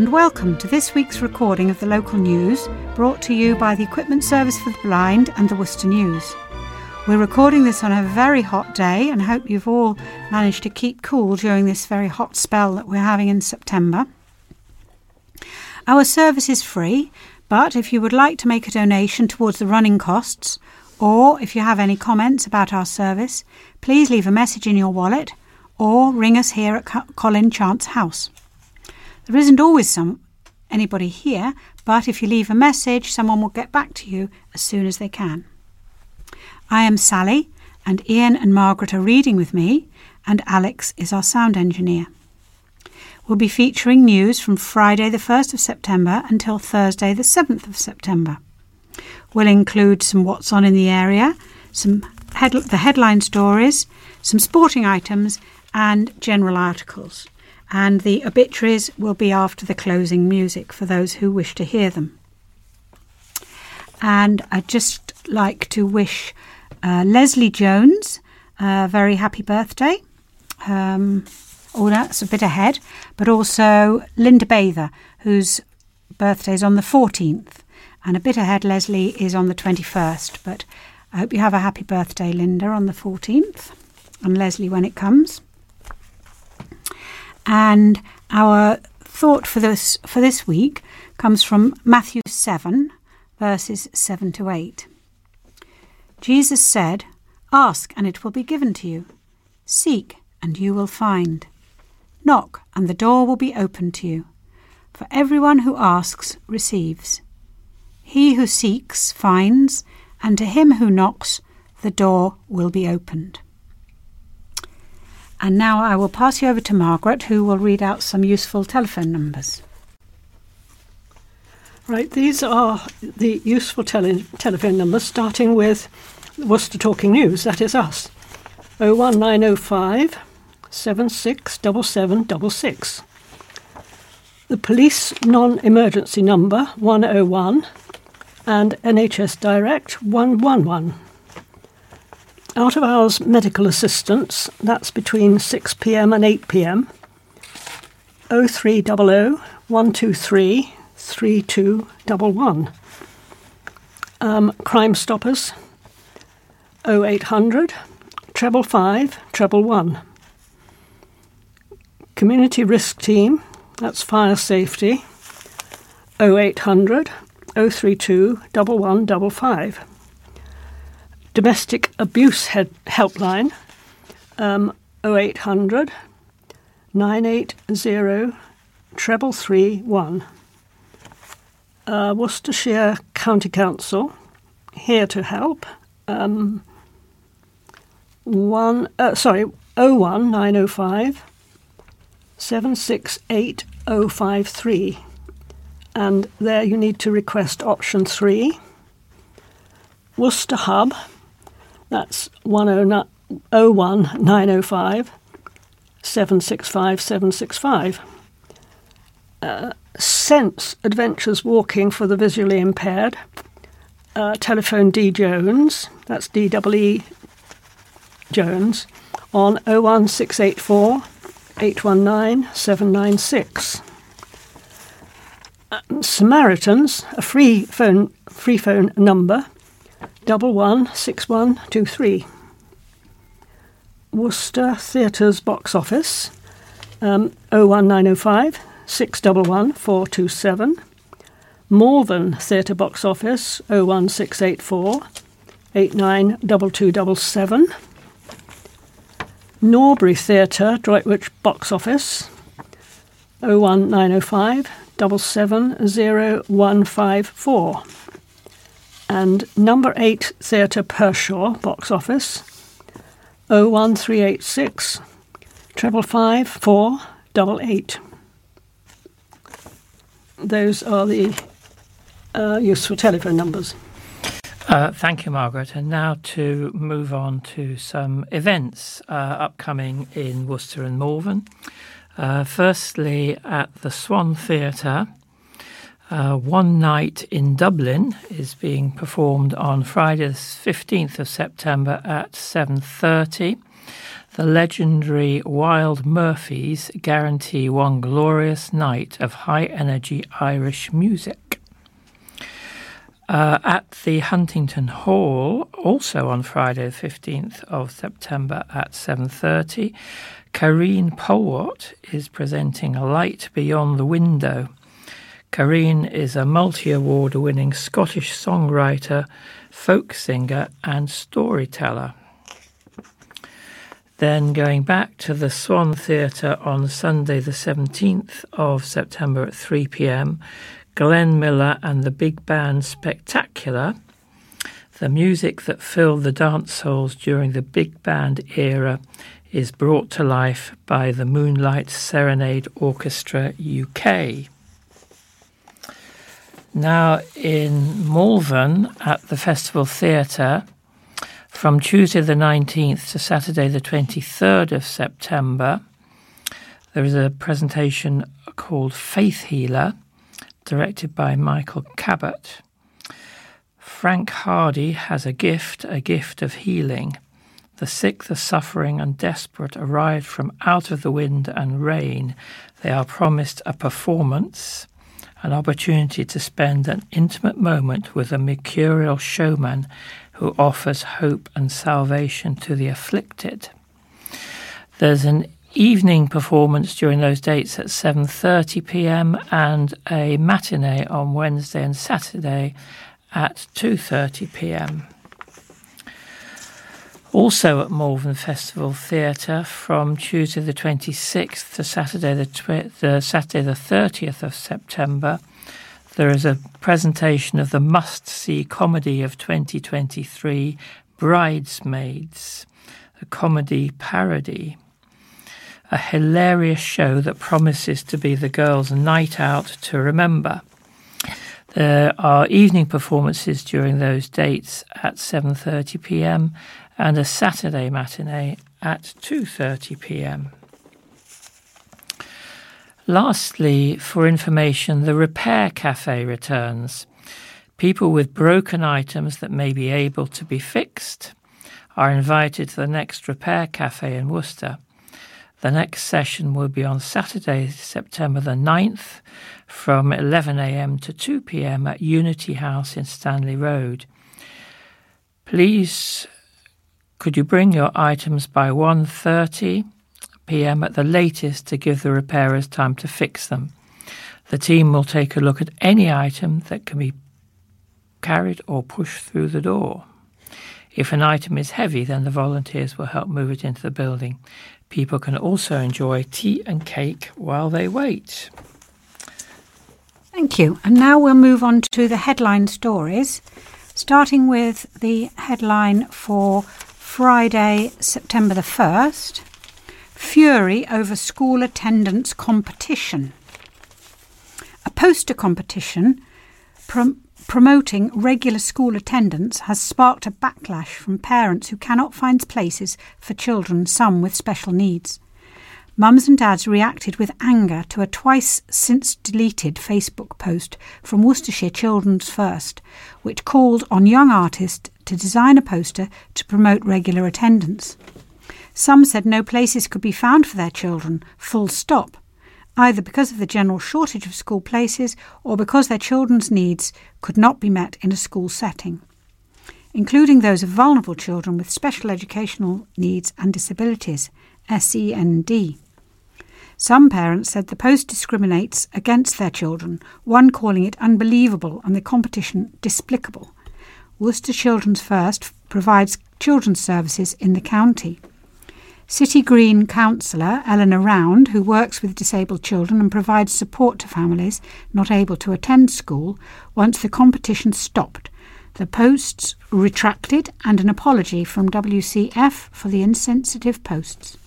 and welcome to this week's recording of the local news brought to you by the Equipment Service for the Blind and the Worcester News. We're recording this on a very hot day and hope you've all managed to keep cool during this very hot spell that we're having in September. Our service is free, but if you would like to make a donation towards the running costs, or if you have any comments about our service, please leave a message in your wallet or ring us here at Colin Chance House. There isn't always some anybody here, but if you leave a message, someone will get back to you as soon as they can. I am Sally, and Ian and Margaret are reading with me, and Alex is our sound engineer. We'll be featuring news from Friday the 1st of September until Thursday the 7th of September. We'll include some what's on in the area, some head- the headline stories, some sporting items, and general articles. And the obituaries will be after the closing music for those who wish to hear them. And I'd just like to wish uh, Leslie Jones a very happy birthday. Um, oh, that's a bit ahead, but also Linda Bather, whose birthday is on the 14th. And a bit ahead, Leslie is on the 21st. But I hope you have a happy birthday, Linda, on the 14th, and Leslie when it comes. And our thought for this for this week comes from Matthew 7 verses 7 to 8. Jesus said, "Ask and it will be given to you. Seek and you will find. Knock and the door will be opened to you. For everyone who asks receives. He who seeks finds, and to him who knocks the door will be opened." And now I will pass you over to Margaret, who will read out some useful telephone numbers. Right, these are the useful tele- telephone numbers, starting with Worcester Talking News, that is us. 01905 767766. The police non emergency number 101 and NHS Direct 111. Out of hours medical assistance, that's between 6pm and 8pm, 0300 123 3211. Um, Crime Stoppers, 0800 treble five treble one. Community Risk Team, that's Fire Safety, 0800 032 1155 domestic abuse helpline um, 0800 980 treble three one. Uh, Worcestershire County Council here to help. Um, one uh, sorry 01905 768053 and there you need to request option 3 Worcester Hub that's 01905 765 765. Uh, Sense Adventures Walking for the Visually Impaired. Uh, telephone D Jones, that's D E Jones, on 01684 819 796. Uh, Samaritans, a free phone, free phone number double one six one two three. Worcester Theatres box office um, 01905 611 427. Malvern Theatre box office 01684 892277. Norbury Theatre Droitwich box office 01905 770154 and number 8 Theatre Pershore box office 01386 treble five four double eight. Those are the uh, useful telephone numbers. Uh, thank you, Margaret. And now to move on to some events uh, upcoming in Worcester and Malvern. Uh, firstly, at the Swan Theatre, uh, One Night in Dublin is being performed on Friday, the 15th of September at 7.30. the legendary Wild Murphys guarantee one glorious night of high energy Irish music. Uh, at the Huntingdon Hall, also on Friday, the 15th of September at 7.30, Karine Polwart is presenting A Light Beyond the Window. Karine is a multi-award winning Scottish songwriter, folk singer and storyteller. Then going back to the Swan Theatre on Sunday, the 17th of September at 3 pm, Glenn Miller and the Big Band Spectacular. The music that filled the dance halls during the big band era is brought to life by the Moonlight Serenade Orchestra UK. Now in Malvern at the Festival Theatre, from Tuesday the 19th to Saturday the 23rd of September, there is a presentation called Faith Healer, directed by Michael Cabot. Frank Hardy has a gift, a gift of healing. The sick, the suffering, and desperate arrive from out of the wind and rain. They are promised a performance, an opportunity to spend an intimate moment with a mercurial showman who offers hope and salvation to the afflicted. There's an evening performance during those dates at 7:30 p.m. and a matinee on Wednesday and Saturday at 2:30 p.m. Also at Malvern Festival Theatre from Tuesday the 26th to Saturday the, tw- the Saturday the 30th of September there is a presentation of the must see comedy of 2023, Bridesmaids, a comedy parody. A hilarious show that promises to be the girls' night out to remember. There are evening performances during those dates at 7:30 p.m. and a Saturday matinee at 2:30 p.m. Lastly, for information, the Repair Cafe returns. People with broken items that may be able to be fixed are invited to the next Repair Cafe in Worcester. The next session will be on Saturday, September the 9th from 11am to 2pm at Unity House in Stanley Road. Please could you bring your items by 1:30 pm at the latest to give the repairers time to fix them. The team will take a look at any item that can be carried or pushed through the door. If an item is heavy, then the volunteers will help move it into the building. People can also enjoy tea and cake while they wait. Thank you. And now we'll move on to the headline stories, starting with the headline for Friday, September the 1st. Fury over school attendance competition. A poster competition prom- promoting regular school attendance has sparked a backlash from parents who cannot find places for children, some with special needs. Mums and dads reacted with anger to a twice since deleted Facebook post from Worcestershire Children's First, which called on young artists to design a poster to promote regular attendance. Some said no places could be found for their children, full stop, either because of the general shortage of school places or because their children's needs could not be met in a school setting, including those of vulnerable children with special educational needs and disabilities, SEND. Some parents said the post discriminates against their children, one calling it unbelievable and the competition despicable. Worcester Children's First provides children's services in the county. City Green councillor Eleanor Round, who works with disabled children and provides support to families not able to attend school, wants the competition stopped. The posts retracted and an apology from WCF for the insensitive posts.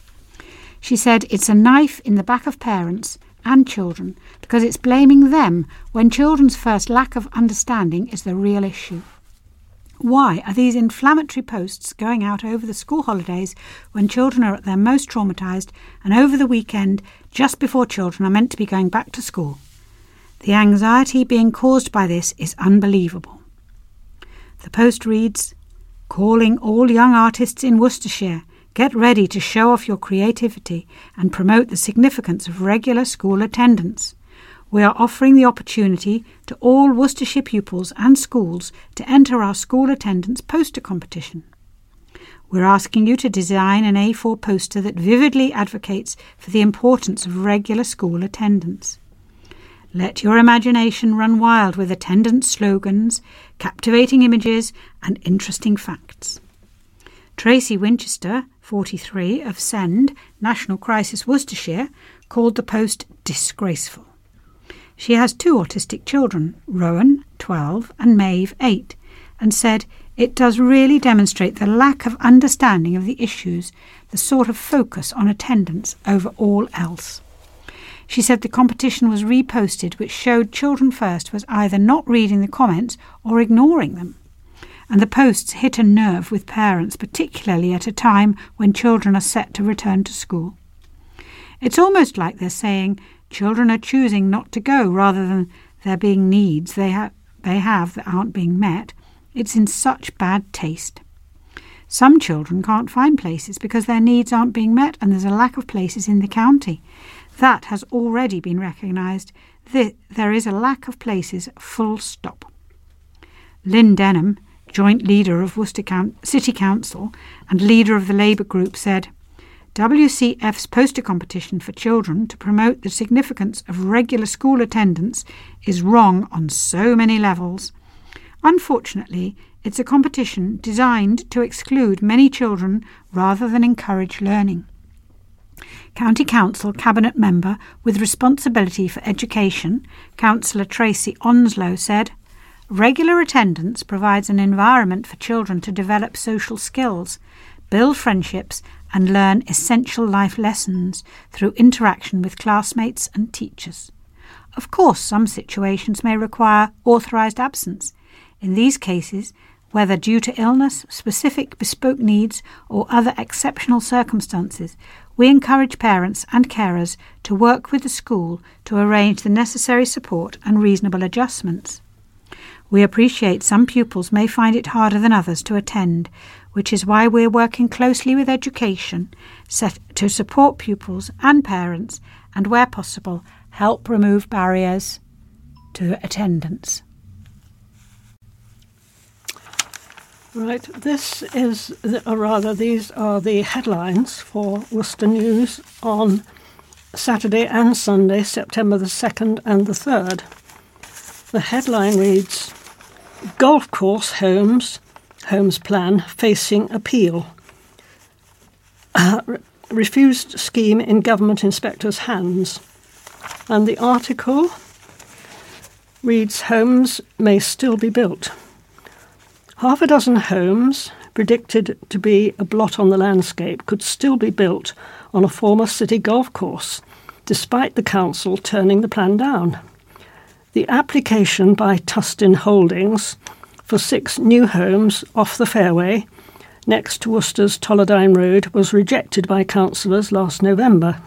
She said it's a knife in the back of parents and children because it's blaming them when children's first lack of understanding is the real issue. Why are these inflammatory posts going out over the school holidays when children are at their most traumatised and over the weekend just before children are meant to be going back to school? The anxiety being caused by this is unbelievable. The post reads Calling all young artists in Worcestershire, Get ready to show off your creativity and promote the significance of regular school attendance. We are offering the opportunity to all Worcestershire pupils and schools to enter our school attendance poster competition. We're asking you to design an A4 poster that vividly advocates for the importance of regular school attendance. Let your imagination run wild with attendance slogans, captivating images, and interesting facts. Tracy Winchester, 43, of Send, National Crisis Worcestershire, called the post disgraceful. She has two autistic children, Rowan, 12, and Maeve, 8, and said it does really demonstrate the lack of understanding of the issues, the sort of focus on attendance over all else. She said the competition was reposted, which showed Children First was either not reading the comments or ignoring them. And the posts hit a nerve with parents, particularly at a time when children are set to return to school. It's almost like they're saying children are choosing not to go rather than there being needs they, ha- they have that aren't being met. It's in such bad taste. Some children can't find places because their needs aren't being met and there's a lack of places in the county. That has already been recognised. There is a lack of places, full stop. Lynn Denham, joint leader of Worcester City Council and leader of the Labour group, said WCF's poster competition for children to promote the significance of regular school attendance is wrong on so many levels. Unfortunately, it's a competition designed to exclude many children rather than encourage learning. County Council Cabinet member with responsibility for education, Councillor Tracy Onslow, said Regular attendance provides an environment for children to develop social skills, build friendships, and learn essential life lessons through interaction with classmates and teachers. Of course, some situations may require authorised absence. In these cases, whether due to illness, specific bespoke needs, or other exceptional circumstances, we encourage parents and carers to work with the school to arrange the necessary support and reasonable adjustments. We appreciate some pupils may find it harder than others to attend, which is why we're working closely with education to support pupils and parents and, where possible, help remove barriers to attendance. Right, this is, or rather, these are the headlines for Worcester News on Saturday and Sunday, September the 2nd and the 3rd. The headline reads Golf Course Homes, Homes Plan facing appeal. Uh, refused scheme in government inspectors' hands. And the article reads Homes may still be built. Half a dozen homes, predicted to be a blot on the landscape, could still be built on a former city golf course, despite the council turning the plan down. The application by Tustin Holdings for six new homes off the fairway next to Worcester's Tolladine Road was rejected by councillors last November.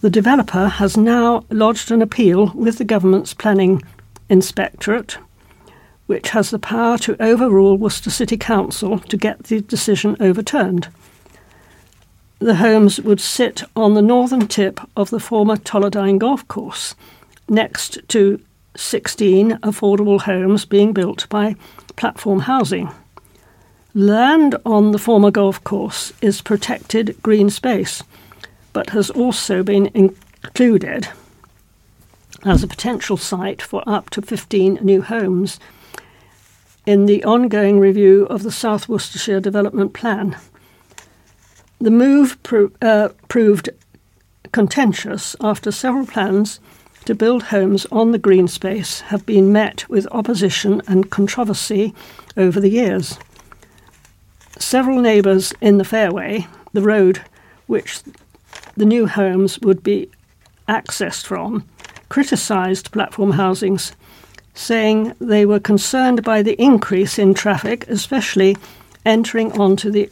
The developer has now lodged an appeal with the government's planning inspectorate which has the power to overrule Worcester City Council to get the decision overturned. The homes would sit on the northern tip of the former Tolladine Golf Course, next to 16 affordable homes being built by platform housing. Land on the former golf course is protected green space, but has also been included as a potential site for up to 15 new homes in the ongoing review of the South Worcestershire Development Plan. The move pro- uh, proved contentious after several plans to build homes on the green space have been met with opposition and controversy over the years. Several neighbours in the fairway, the road which the new homes would be accessed from, criticised platform housing's saying they were concerned by the increase in traffic, especially entering onto the,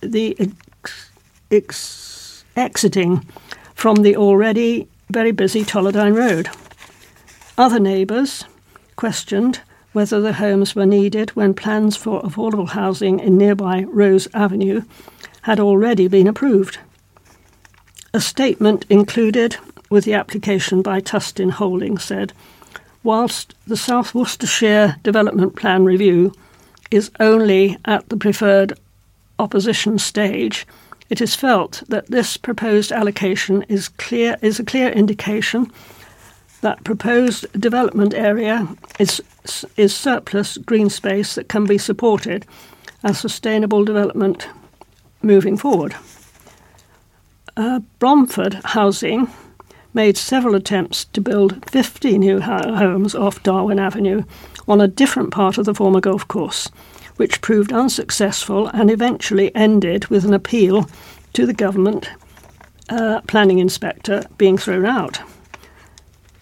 the ex- ex- exiting from the already very busy Tolladine Road. Other neighbours questioned whether the homes were needed when plans for affordable housing in nearby Rose Avenue had already been approved. A statement included with the application by Tustin Holdings said, whilst the South Worcestershire Development Plan review is only at the preferred opposition stage, it is felt that this proposed allocation is clear is a clear indication that proposed development area is is surplus green space that can be supported as sustainable development moving forward. Uh, Bromford Housing made several attempts to build 50 new homes off Darwin Avenue on a different part of the former golf course, which proved unsuccessful and eventually ended with an appeal to the government uh, planning inspector being thrown out.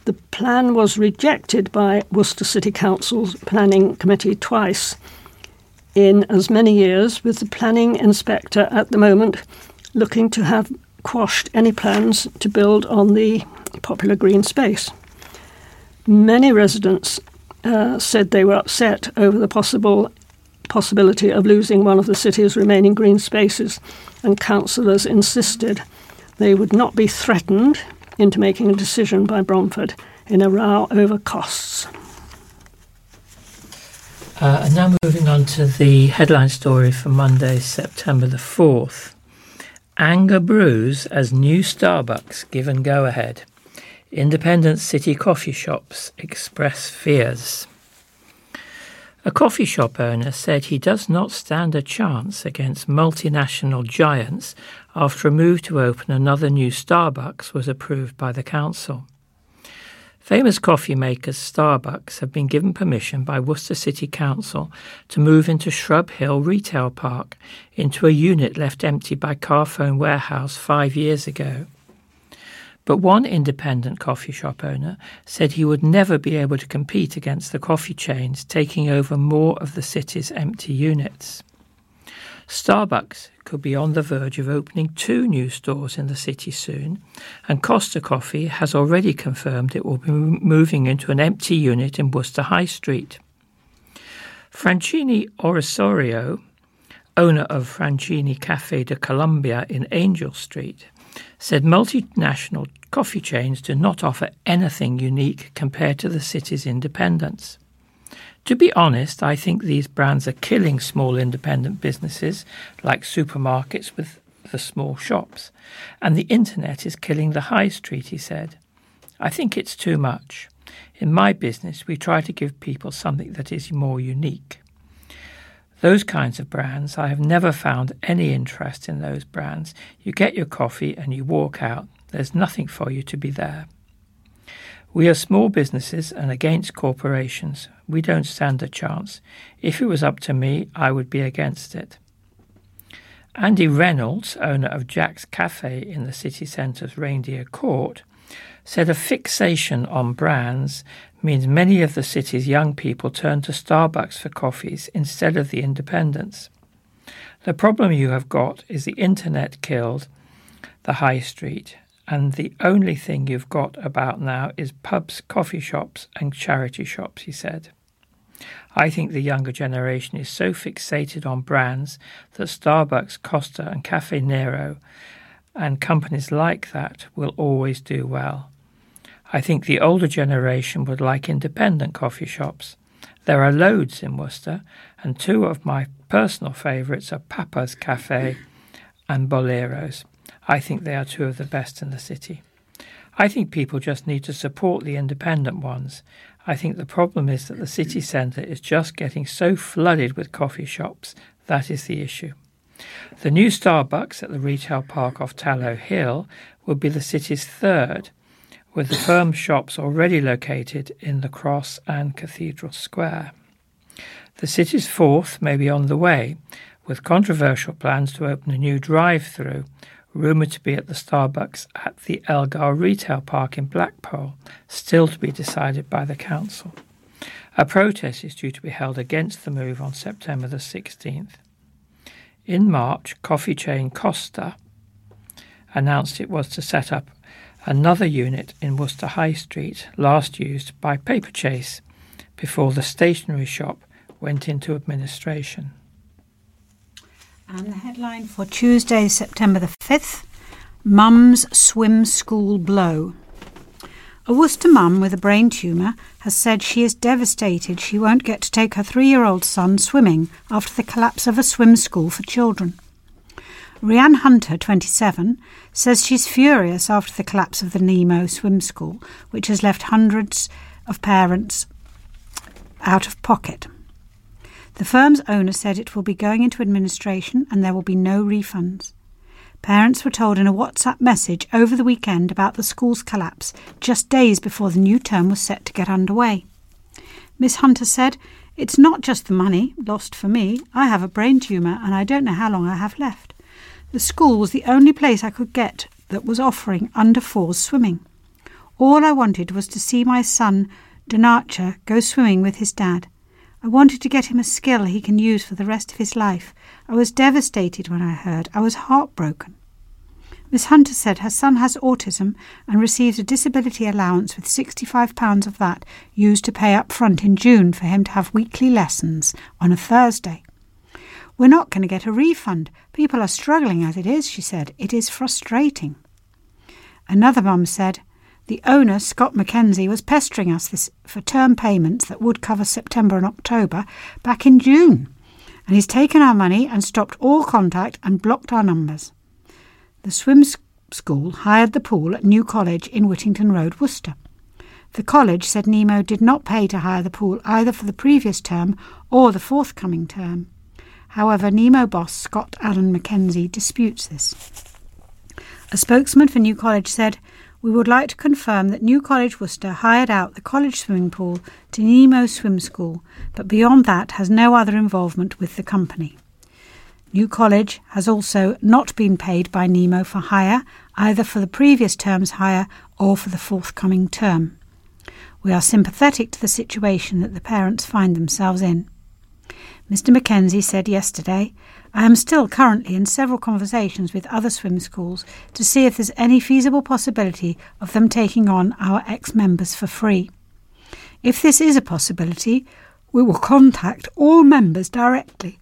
The plan was rejected by Worcester City Council's planning committee twice in as many years, with the planning inspector at the moment looking to have quashed any plans to build on the popular green space. Many residents uh, said they were upset over the possible possibility of losing one of the city's remaining green spaces, and councillors insisted they would not be threatened into making a decision by Bromford in a row over costs. Uh, and now moving on to the headline story for Monday, September the 4th. Anger brews as new Starbucks given go ahead. Independent city coffee shops express fears. A coffee shop owner said he does not stand a chance against multinational giants after a move to open another new Starbucks was approved by the council. Famous coffee makers Starbucks have been given permission by Worcester City Council to move into Shrub Hill Retail Park, into a unit left empty by Carphone Warehouse five years ago. But one independent coffee shop owner said he would never be able to compete against the coffee chains taking over more of the city's empty units. Starbucks could be on the verge of opening two new stores in the city soon, and Costa Coffee has already confirmed it will be moving into an empty unit in Worcester High Street. Francini Orisorio, owner of Francini Cafe de Colombia in Angel Street, said multinational coffee chains do not offer anything unique compared to the city's independence. To be honest, I think these brands are killing small independent businesses like supermarkets with the small shops, and the internet is killing the high street, he said. I think it's too much. In my business, we try to give people something that is more unique. Those kinds of brands, I have never found any interest in those brands. You get your coffee and you walk out. There's nothing for you to be there. We are small businesses and against corporations. We don't stand a chance. If it was up to me, I would be against it. Andy Reynolds, owner of Jack's Cafe in the city centre's Reindeer Court, said a fixation on brands means many of the city's young people turn to Starbucks for coffees instead of the independents. The problem you have got is the internet killed the high street and the only thing you've got about now is pubs, coffee shops, and charity shops, he said. I think the younger generation is so fixated on brands that Starbucks, Costa, and Caffè Nero and companies like that will always do well. I think the older generation would like independent coffee shops. There are loads in Worcester, and two of my personal favourites are Papa's Cafe and Boleros. I think they are two of the best in the city. I think people just need to support the independent ones. I think the problem is that the city centre is just getting so flooded with coffee shops. That is the issue. The new Starbucks at the retail park off Tallow Hill will be the city's third, with the firm's shops already located in the Cross and Cathedral Square. The city's fourth may be on the way, with controversial plans to open a new drive through rumoured to be at the Starbucks at the Elgar Retail Park in Blackpole, still to be decided by the council. A protest is due to be held against the move on September the 16th. In March, coffee chain Costa announced it was to set up another unit in Worcester High Street, last used by Paperchase, before the stationery shop went into administration. And the headline for Tuesday, September the 5th Mum's Swim School Blow. A Worcester mum with a brain tumour has said she is devastated she won't get to take her three year old son swimming after the collapse of a swim school for children. Rianne Hunter, 27, says she's furious after the collapse of the Nemo swim school, which has left hundreds of parents out of pocket. The firm's owner said it will be going into administration and there will be no refunds. Parents were told in a WhatsApp message over the weekend about the school's collapse just days before the new term was set to get underway. Miss Hunter said, It's not just the money lost for me. I have a brain tumour and I don't know how long I have left. The school was the only place I could get that was offering under fours swimming. All I wanted was to see my son, Donacha, go swimming with his dad. I wanted to get him a skill he can use for the rest of his life. I was devastated when I heard. I was heartbroken. Miss Hunter said her son has autism and receives a disability allowance with £65 of that used to pay up front in June for him to have weekly lessons on a Thursday. We're not going to get a refund. People are struggling as it is, she said. It is frustrating. Another mum said, the owner, Scott Mackenzie, was pestering us this, for term payments that would cover September and October back in June, and he's taken our money and stopped all contact and blocked our numbers. The swim school hired the pool at New College in Whittington Road, Worcester. The college said Nemo did not pay to hire the pool either for the previous term or the forthcoming term. However, Nemo boss Scott Allen Mackenzie disputes this. A spokesman for New College said, we would like to confirm that New College Worcester hired out the college swimming pool to Nemo Swim School, but beyond that has no other involvement with the company. New College has also not been paid by Nemo for hire, either for the previous term's hire or for the forthcoming term. We are sympathetic to the situation that the parents find themselves in. Mr. Mackenzie said yesterday I am still currently in several conversations with other swim schools to see if there's any feasible possibility of them taking on our ex members for free. If this is a possibility, we will contact all members directly.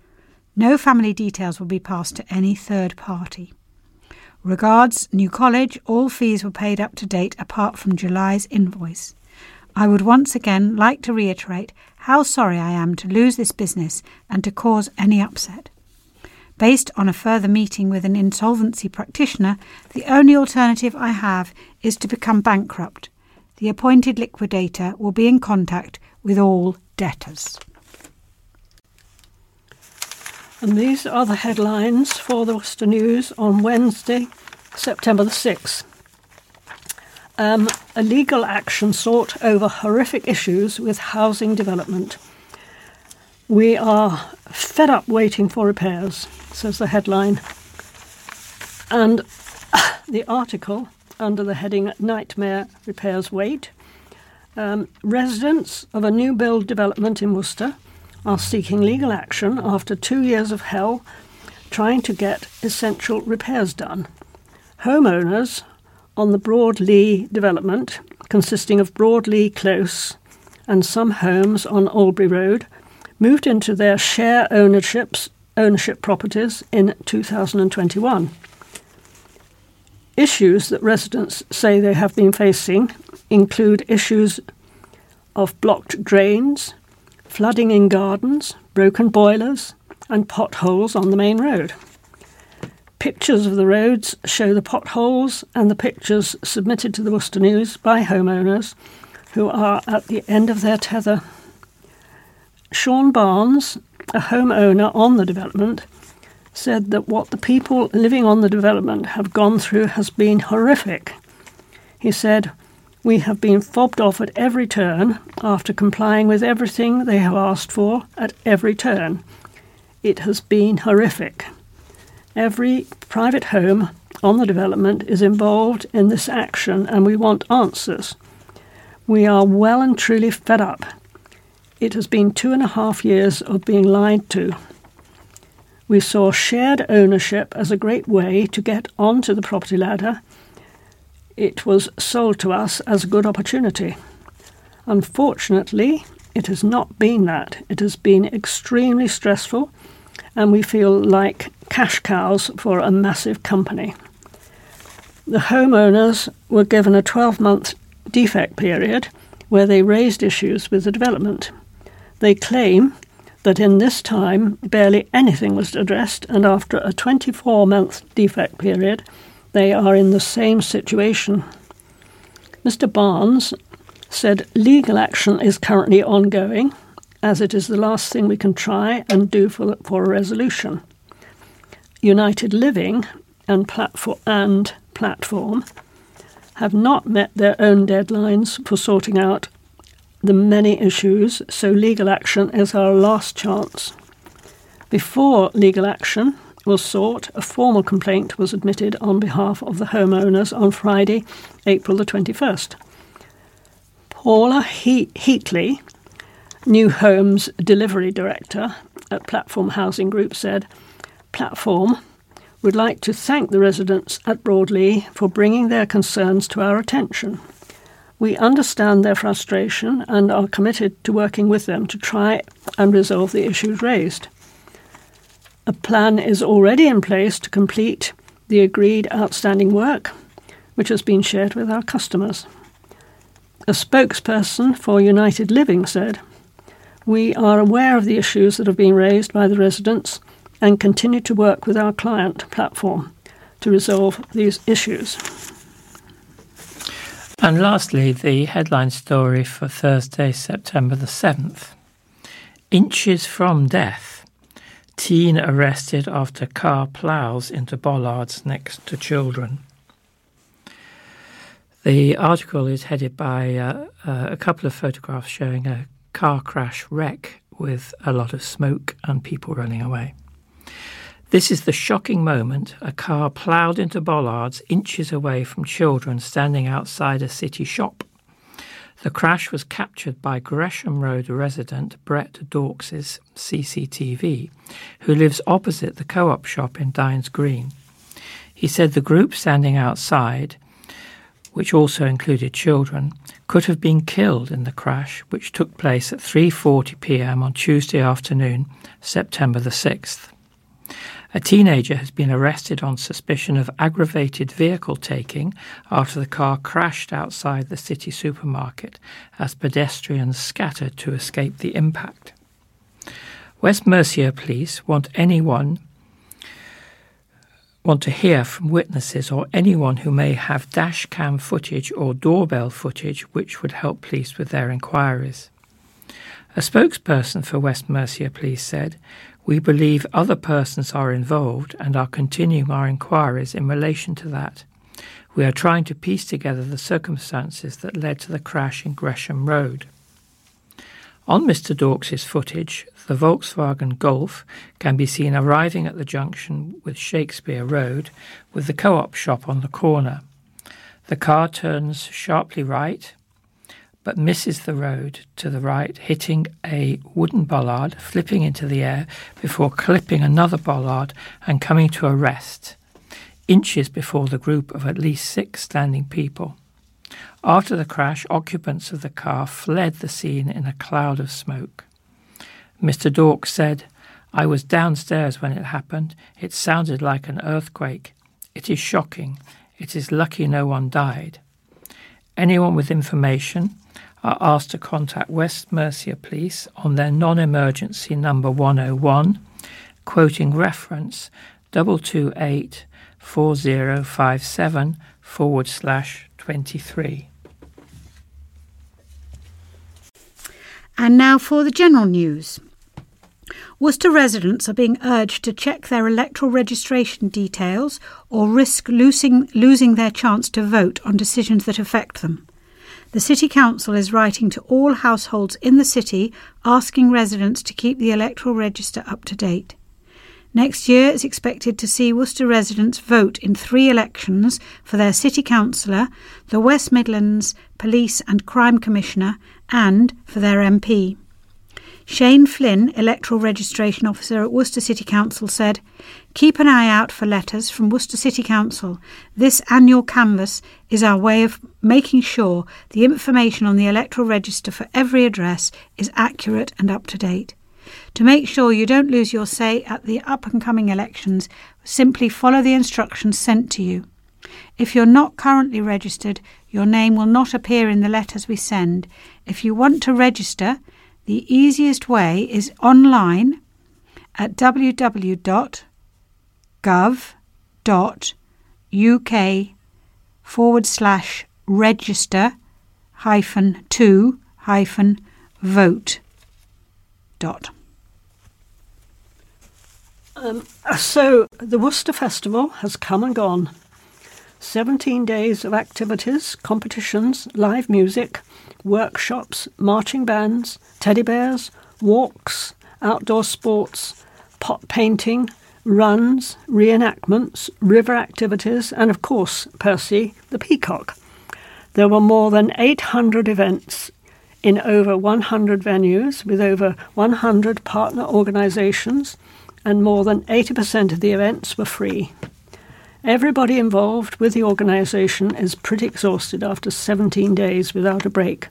No family details will be passed to any third party. Regards, New College, all fees were paid up to date apart from July's invoice. I would once again like to reiterate how sorry I am to lose this business and to cause any upset. Based on a further meeting with an insolvency practitioner, the only alternative I have is to become bankrupt. The appointed liquidator will be in contact with all debtors. And these are the headlines for the Worcester News on Wednesday, September the 6th. Um, a legal action sought over horrific issues with housing development. We are fed up waiting for repairs says the headline. And the article under the heading Nightmare Repairs Wait um, residents of a new build development in Worcester are seeking legal action after two years of hell trying to get essential repairs done. Homeowners on the Broadlea development, consisting of Broadlea Close and some homes on Albury Road, moved into their share ownerships ownership properties in 2021. Issues that residents say they have been facing include issues of blocked drains, flooding in gardens, broken boilers, and potholes on the main road. Pictures of the roads show the potholes, and the pictures submitted to the Worcester News by homeowners who are at the end of their tether. Sean Barnes, a homeowner on the development, said that what the people living on the development have gone through has been horrific. He said, We have been fobbed off at every turn after complying with everything they have asked for at every turn. It has been horrific. Every private home on the development is involved in this action and we want answers. We are well and truly fed up it has been two and a half years of being lied to. We saw shared ownership as a great way to get onto the property ladder. It was sold to us as a good opportunity. Unfortunately, it has not been that. It has been extremely stressful, and we feel like cash cows for a massive company. The homeowners were given a 12 month defect period where they raised issues with the development. They claim that in this time barely anything was addressed, and after a 24 month defect period, they are in the same situation. Mr. Barnes said legal action is currently ongoing, as it is the last thing we can try and do for, for a resolution. United Living and, platform, and Platform have not met their own deadlines for sorting out the many issues, so legal action is our last chance. Before legal action was sought, a formal complaint was admitted on behalf of the homeowners on Friday, April the 21st. Paula he- Heatley, New Homes Delivery Director at Platform Housing Group, said Platform would like to thank the residents at Broadlea for bringing their concerns to our attention. We understand their frustration and are committed to working with them to try and resolve the issues raised. A plan is already in place to complete the agreed outstanding work, which has been shared with our customers. A spokesperson for United Living said, We are aware of the issues that have been raised by the residents and continue to work with our client platform to resolve these issues. And lastly, the headline story for Thursday, September the 7th Inches from death. Teen arrested after car ploughs into bollards next to children. The article is headed by uh, uh, a couple of photographs showing a car crash wreck with a lot of smoke and people running away. This is the shocking moment a car ploughed into bollards inches away from children standing outside a city shop. The crash was captured by Gresham Road resident Brett Dawkes' CCTV, who lives opposite the co op shop in Dines Green. He said the group standing outside, which also included children, could have been killed in the crash, which took place at 3:40 p.m. on Tuesday afternoon, September the 6th. A teenager has been arrested on suspicion of aggravated vehicle taking after the car crashed outside the city supermarket as pedestrians scattered to escape the impact. West Mercia police want anyone want to hear from witnesses or anyone who may have dash cam footage or doorbell footage which would help police with their inquiries. A spokesperson for West Mercia Police said, we believe other persons are involved and are continuing our inquiries in relation to that. We are trying to piece together the circumstances that led to the crash in Gresham Road. On Mr. Dawkes' footage, the Volkswagen Golf can be seen arriving at the junction with Shakespeare Road with the co op shop on the corner. The car turns sharply right but misses the road to the right, hitting a wooden bollard, flipping into the air before clipping another bollard and coming to a rest, inches before the group of at least six standing people. After the crash, occupants of the car fled the scene in a cloud of smoke. Mr. Dork said, I was downstairs when it happened. It sounded like an earthquake. It is shocking. It is lucky no one died. Anyone with information are asked to contact West Mercia Police on their non emergency number 101, quoting reference 228 4057 forward slash 23. And now for the general news. Worcester residents are being urged to check their electoral registration details or risk losing, losing their chance to vote on decisions that affect them. The City Council is writing to all households in the city asking residents to keep the electoral register up to date. Next year is expected to see Worcester residents vote in three elections for their City Councillor, the West Midlands Police and Crime Commissioner, and for their MP. Shane Flynn, Electoral Registration Officer at Worcester City Council, said, Keep an eye out for letters from Worcester City Council. This annual canvass is our way of making sure the information on the electoral register for every address is accurate and up to date. To make sure you don't lose your say at the up and coming elections, simply follow the instructions sent to you. If you're not currently registered, your name will not appear in the letters we send. If you want to register, the easiest way is online at www.gov.uk forward slash register hyphen two hyphen vote dot. Um, so the Worcester Festival has come and gone. 17 days of activities, competitions, live music, workshops, marching bands, teddy bears, walks, outdoor sports, pot painting, runs, reenactments, river activities, and of course, Percy the Peacock. There were more than 800 events in over 100 venues with over 100 partner organisations, and more than 80% of the events were free. Everybody involved with the organisation is pretty exhausted after 17 days without a break.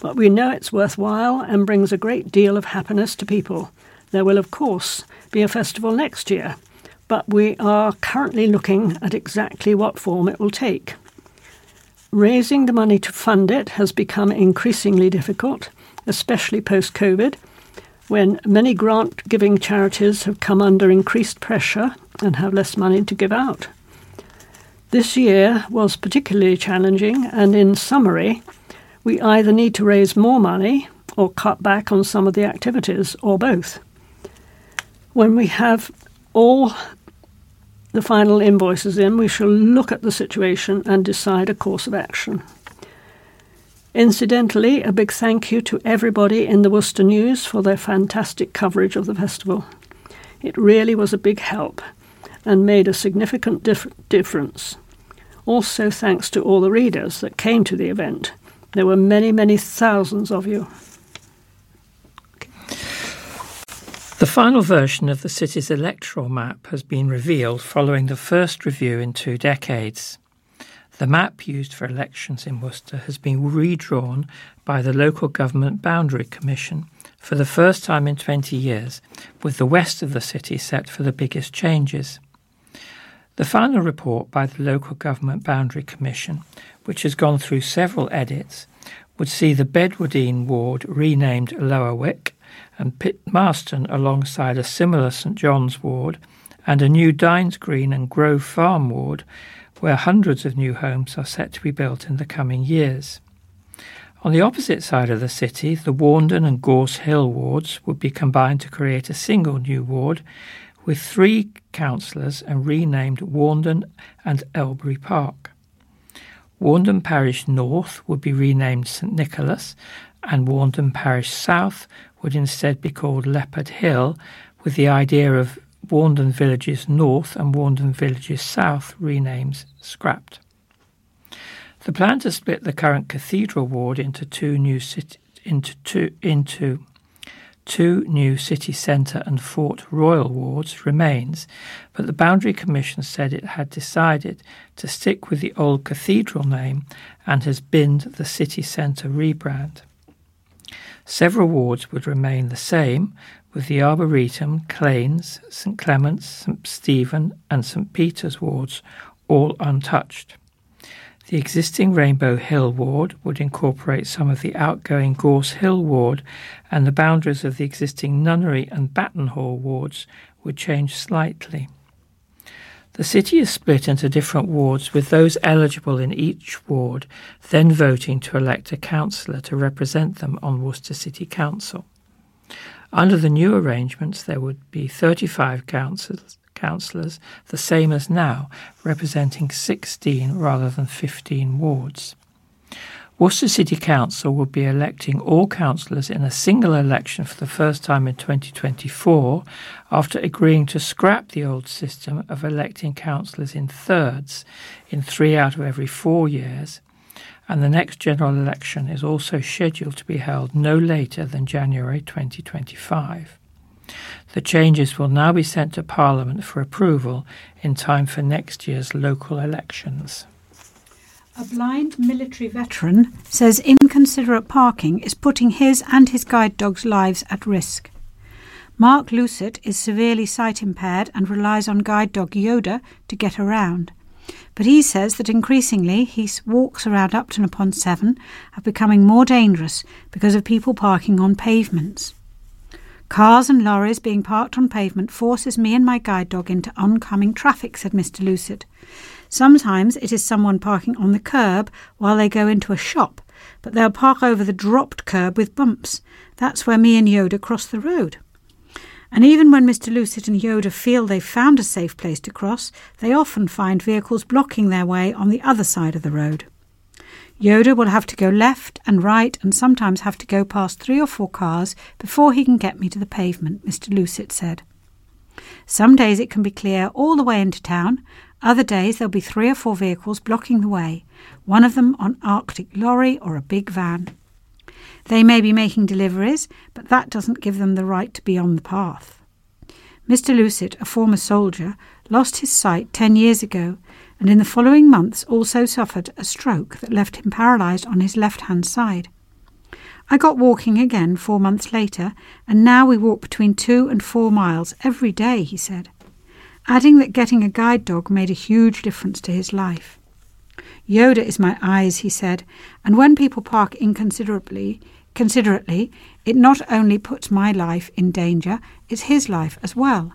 But we know it's worthwhile and brings a great deal of happiness to people. There will, of course, be a festival next year, but we are currently looking at exactly what form it will take. Raising the money to fund it has become increasingly difficult, especially post COVID, when many grant giving charities have come under increased pressure and have less money to give out. This year was particularly challenging, and in summary, we either need to raise more money or cut back on some of the activities, or both. When we have all the final invoices in, we shall look at the situation and decide a course of action. Incidentally, a big thank you to everybody in the Worcester News for their fantastic coverage of the festival. It really was a big help and made a significant dif- difference. Also, thanks to all the readers that came to the event. There were many, many thousands of you. The final version of the city's electoral map has been revealed following the first review in two decades. The map used for elections in Worcester has been redrawn by the Local Government Boundary Commission for the first time in 20 years, with the west of the city set for the biggest changes. The final report by the Local Government Boundary Commission, which has gone through several edits, would see the Bedwardine ward renamed Lower Wick and Pitmaston alongside a similar St John's ward and a new Dines Green and Grove Farm ward where hundreds of new homes are set to be built in the coming years. On the opposite side of the city, the Warndon and Gorse Hill wards would be combined to create a single new ward with three councillors and renamed Warndon and Elbury Park. Warndon Parish North would be renamed St Nicholas, and Warndon Parish South would instead be called Leopard Hill, with the idea of Warndon Villages North and Warndon Villages South renames scrapped. The plan to split the current Cathedral ward into two new city, into two into two new city centre and Fort Royal wards remains, but the Boundary Commission said it had decided to stick with the old cathedral name and has binned the city centre rebrand. Several wards would remain the same, with the Arboretum, Claines, St Clement's, St Stephen, and St Peter's wards all untouched. The existing Rainbow Hill ward would incorporate some of the outgoing Gorse Hill ward, and the boundaries of the existing Nunnery and Battenhall wards would change slightly. The city is split into different wards, with those eligible in each ward then voting to elect a councillor to represent them on Worcester City Council. Under the new arrangements, there would be 35 councillors, the same as now, representing 16 rather than 15 wards. Worcester City Council will be electing all councillors in a single election for the first time in 2024 after agreeing to scrap the old system of electing councillors in thirds in three out of every four years. And the next general election is also scheduled to be held no later than January 2025. The changes will now be sent to Parliament for approval in time for next year's local elections. A blind military veteran says inconsiderate parking is putting his and his guide dog's lives at risk. Mark Lucet is severely sight impaired and relies on guide dog Yoda to get around. But he says that increasingly his walks around Upton upon Severn are becoming more dangerous because of people parking on pavements. Cars and lorries being parked on pavement forces me and my guide dog into oncoming traffic, said Mr. Lucet. Sometimes it is someone parking on the curb while they go into a shop, but they'll park over the dropped curb with bumps. That's where me and Yoda cross the road. And even when Mr. Lucet and Yoda feel they've found a safe place to cross, they often find vehicles blocking their way on the other side of the road. Yoda will have to go left and right and sometimes have to go past three or four cars before he can get me to the pavement, Mr. Lucet said. Some days it can be clear all the way into town, other days there'll be three or four vehicles blocking the way, one of them an Arctic lorry or a big van. They may be making deliveries, but that doesn't give them the right to be on the path. Mr. Lucet, a former soldier, lost his sight ten years ago and in the following months also suffered a stroke that left him paralysed on his left hand side. I got walking again four months later, and now we walk between two and four miles every day, he said, adding that getting a guide dog made a huge difference to his life. Yoda is my eyes, he said, and when people park inconsiderately, considerately, it not only puts my life in danger, it's his life as well.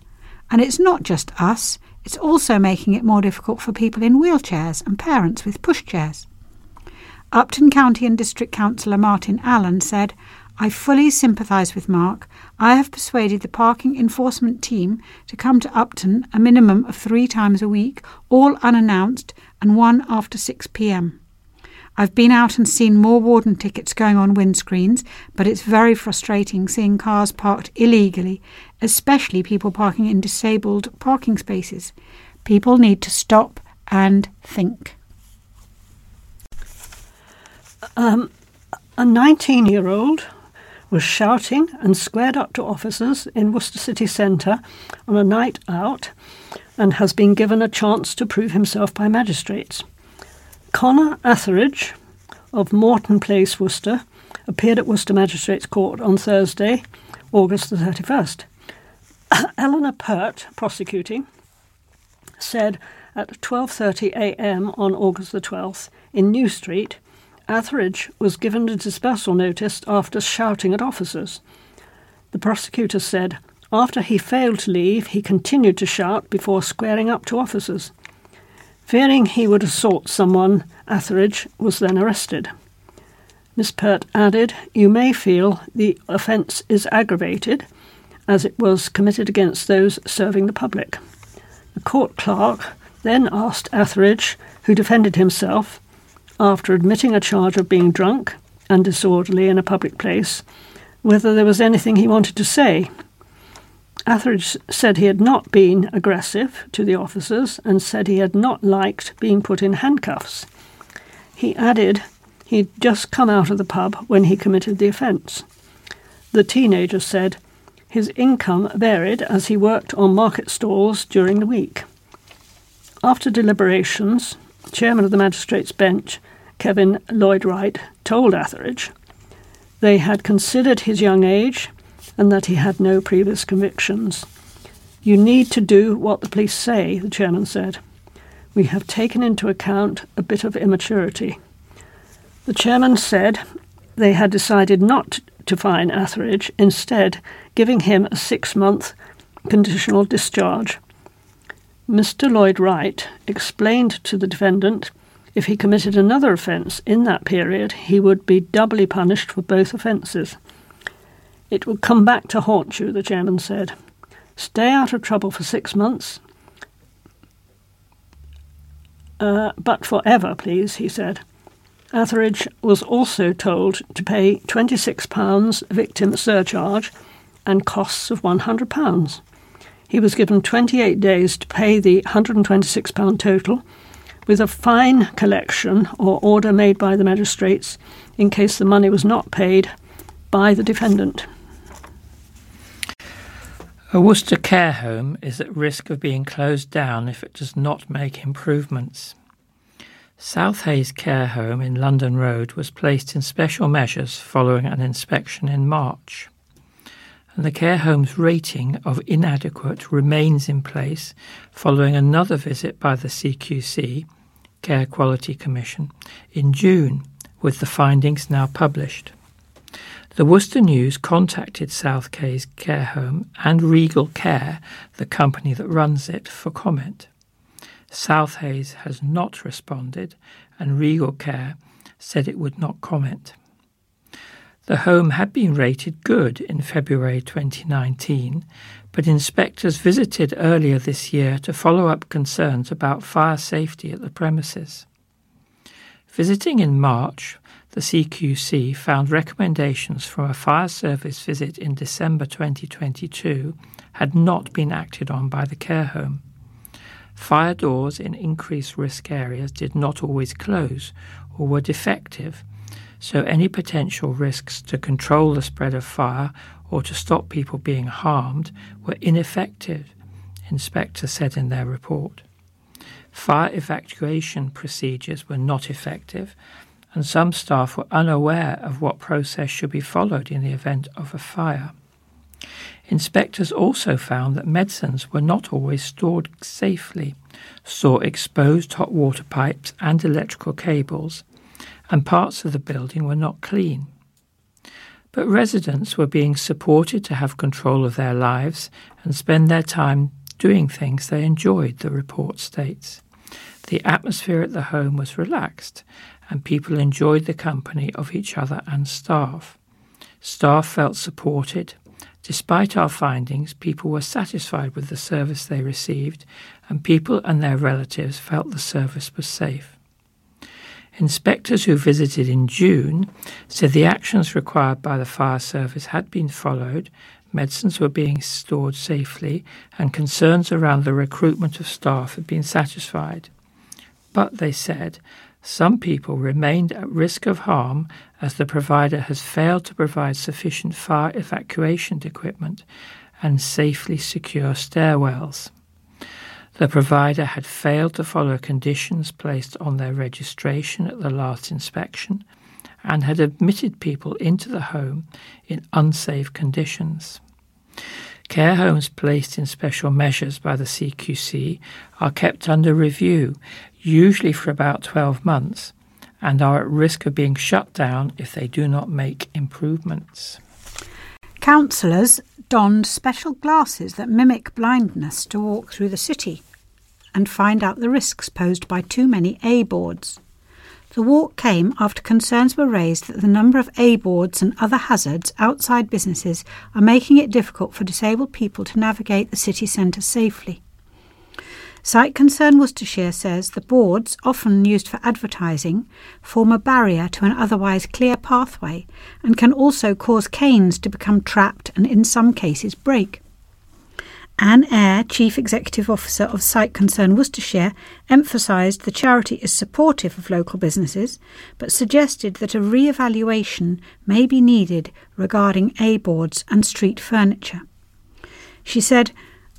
And it's not just us, it's also making it more difficult for people in wheelchairs and parents with pushchairs. Upton County and District Councillor Martin Allen said, I fully sympathise with Mark. I have persuaded the parking enforcement team to come to Upton a minimum of three times a week, all unannounced, and one after 6 pm. I've been out and seen more warden tickets going on windscreens, but it's very frustrating seeing cars parked illegally, especially people parking in disabled parking spaces. People need to stop and think. Um, a 19 year old was shouting and squared up to officers in Worcester City Centre on a night out and has been given a chance to prove himself by magistrates. Connor Atheridge of Morton Place, Worcester, appeared at Worcester Magistrates Court on Thursday, August the 31st. Eleanor Pert, prosecuting, said at 12:30 a.m. on August the 12th in New Street, Atheridge was given a dispersal notice after shouting at officers. The prosecutor said after he failed to leave, he continued to shout before squaring up to officers. Fearing he would assault someone, Atheridge was then arrested. Miss Pert added, You may feel the offence is aggravated, as it was committed against those serving the public. The court clerk then asked Atheridge, who defended himself, after admitting a charge of being drunk and disorderly in a public place, whether there was anything he wanted to say. Atheridge said he had not been aggressive to the officers and said he had not liked being put in handcuffs. He added he'd just come out of the pub when he committed the offence. The teenager said his income varied as he worked on market stalls during the week. After deliberations, Chairman of the Magistrates' Bench, Kevin Lloyd Wright, told Atheridge they had considered his young age and that he had no previous convictions. You need to do what the police say, the chairman said. We have taken into account a bit of immaturity. The chairman said they had decided not to fine Atheridge, instead, giving him a six month conditional discharge. Mr. Lloyd Wright explained to the defendant if he committed another offence in that period, he would be doubly punished for both offences. It will come back to haunt you, the chairman said. Stay out of trouble for six months. Uh, but forever, please, he said. Atheridge was also told to pay £26 victim surcharge and costs of £100. He was given 28 days to pay the £126 total, with a fine collection or order made by the magistrates in case the money was not paid by the defendant. A Worcester care home is at risk of being closed down if it does not make improvements. South Hayes Care Home in London Road was placed in special measures following an inspection in March. And the care home's rating of inadequate remains in place following another visit by the CQC, Care Quality Commission, in June, with the findings now published. The Worcester News contacted South Quays Care Home and Regal Care, the company that runs it, for comment. South Quays has not responded, and Regal Care said it would not comment. The home had been rated good in February 2019, but inspectors visited earlier this year to follow up concerns about fire safety at the premises. Visiting in March, the CQC found recommendations from a fire service visit in December 2022 had not been acted on by the care home. Fire doors in increased risk areas did not always close or were defective so any potential risks to control the spread of fire or to stop people being harmed were ineffective, inspectors said in their report. Fire evacuation procedures were not effective, and some staff were unaware of what process should be followed in the event of a fire. Inspectors also found that medicines were not always stored safely, saw exposed hot water pipes and electrical cables, and parts of the building were not clean. But residents were being supported to have control of their lives and spend their time doing things they enjoyed, the report states. The atmosphere at the home was relaxed, and people enjoyed the company of each other and staff. Staff felt supported. Despite our findings, people were satisfied with the service they received, and people and their relatives felt the service was safe. Inspectors who visited in June said the actions required by the fire service had been followed, medicines were being stored safely, and concerns around the recruitment of staff had been satisfied. But, they said, some people remained at risk of harm as the provider has failed to provide sufficient fire evacuation equipment and safely secure stairwells. The provider had failed to follow conditions placed on their registration at the last inspection and had admitted people into the home in unsafe conditions. Care homes placed in special measures by the CQC are kept under review, usually for about 12 months, and are at risk of being shut down if they do not make improvements. Councillors donned special glasses that mimic blindness to walk through the city and find out the risks posed by too many A boards. The walk came after concerns were raised that the number of A boards and other hazards outside businesses are making it difficult for disabled people to navigate the city centre safely. Sight Concern Worcestershire says the boards, often used for advertising, form a barrier to an otherwise clear pathway and can also cause canes to become trapped and, in some cases, break. Anne Eyre, Chief Executive Officer of Sight Concern Worcestershire, emphasised the charity is supportive of local businesses, but suggested that a re evaluation may be needed regarding A boards and street furniture. She said,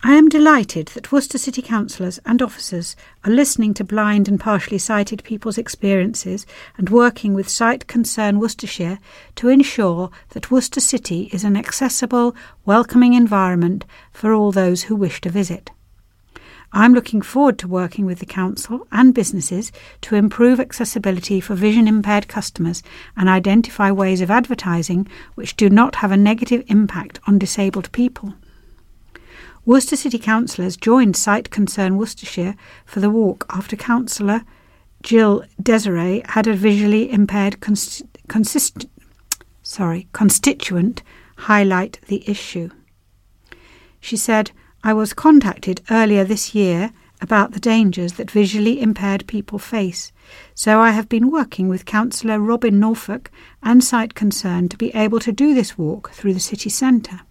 I am delighted that Worcester City councillors and officers are listening to blind and partially sighted people's experiences and working with Sight Concern Worcestershire to ensure that Worcester City is an accessible, welcoming environment for all those who wish to visit. I'm looking forward to working with the Council and businesses to improve accessibility for vision impaired customers and identify ways of advertising which do not have a negative impact on disabled people. Worcester City councillors joined Sight Concern Worcestershire for the walk after councillor Jill Desayrah had a visually impaired consist- sorry, constituent highlight the issue. She said, I was contacted earlier this year about the dangers that visually impaired people face, so I have been working with Councillor Robin Norfolk and Sight Concern to be able to do this walk through the city centre.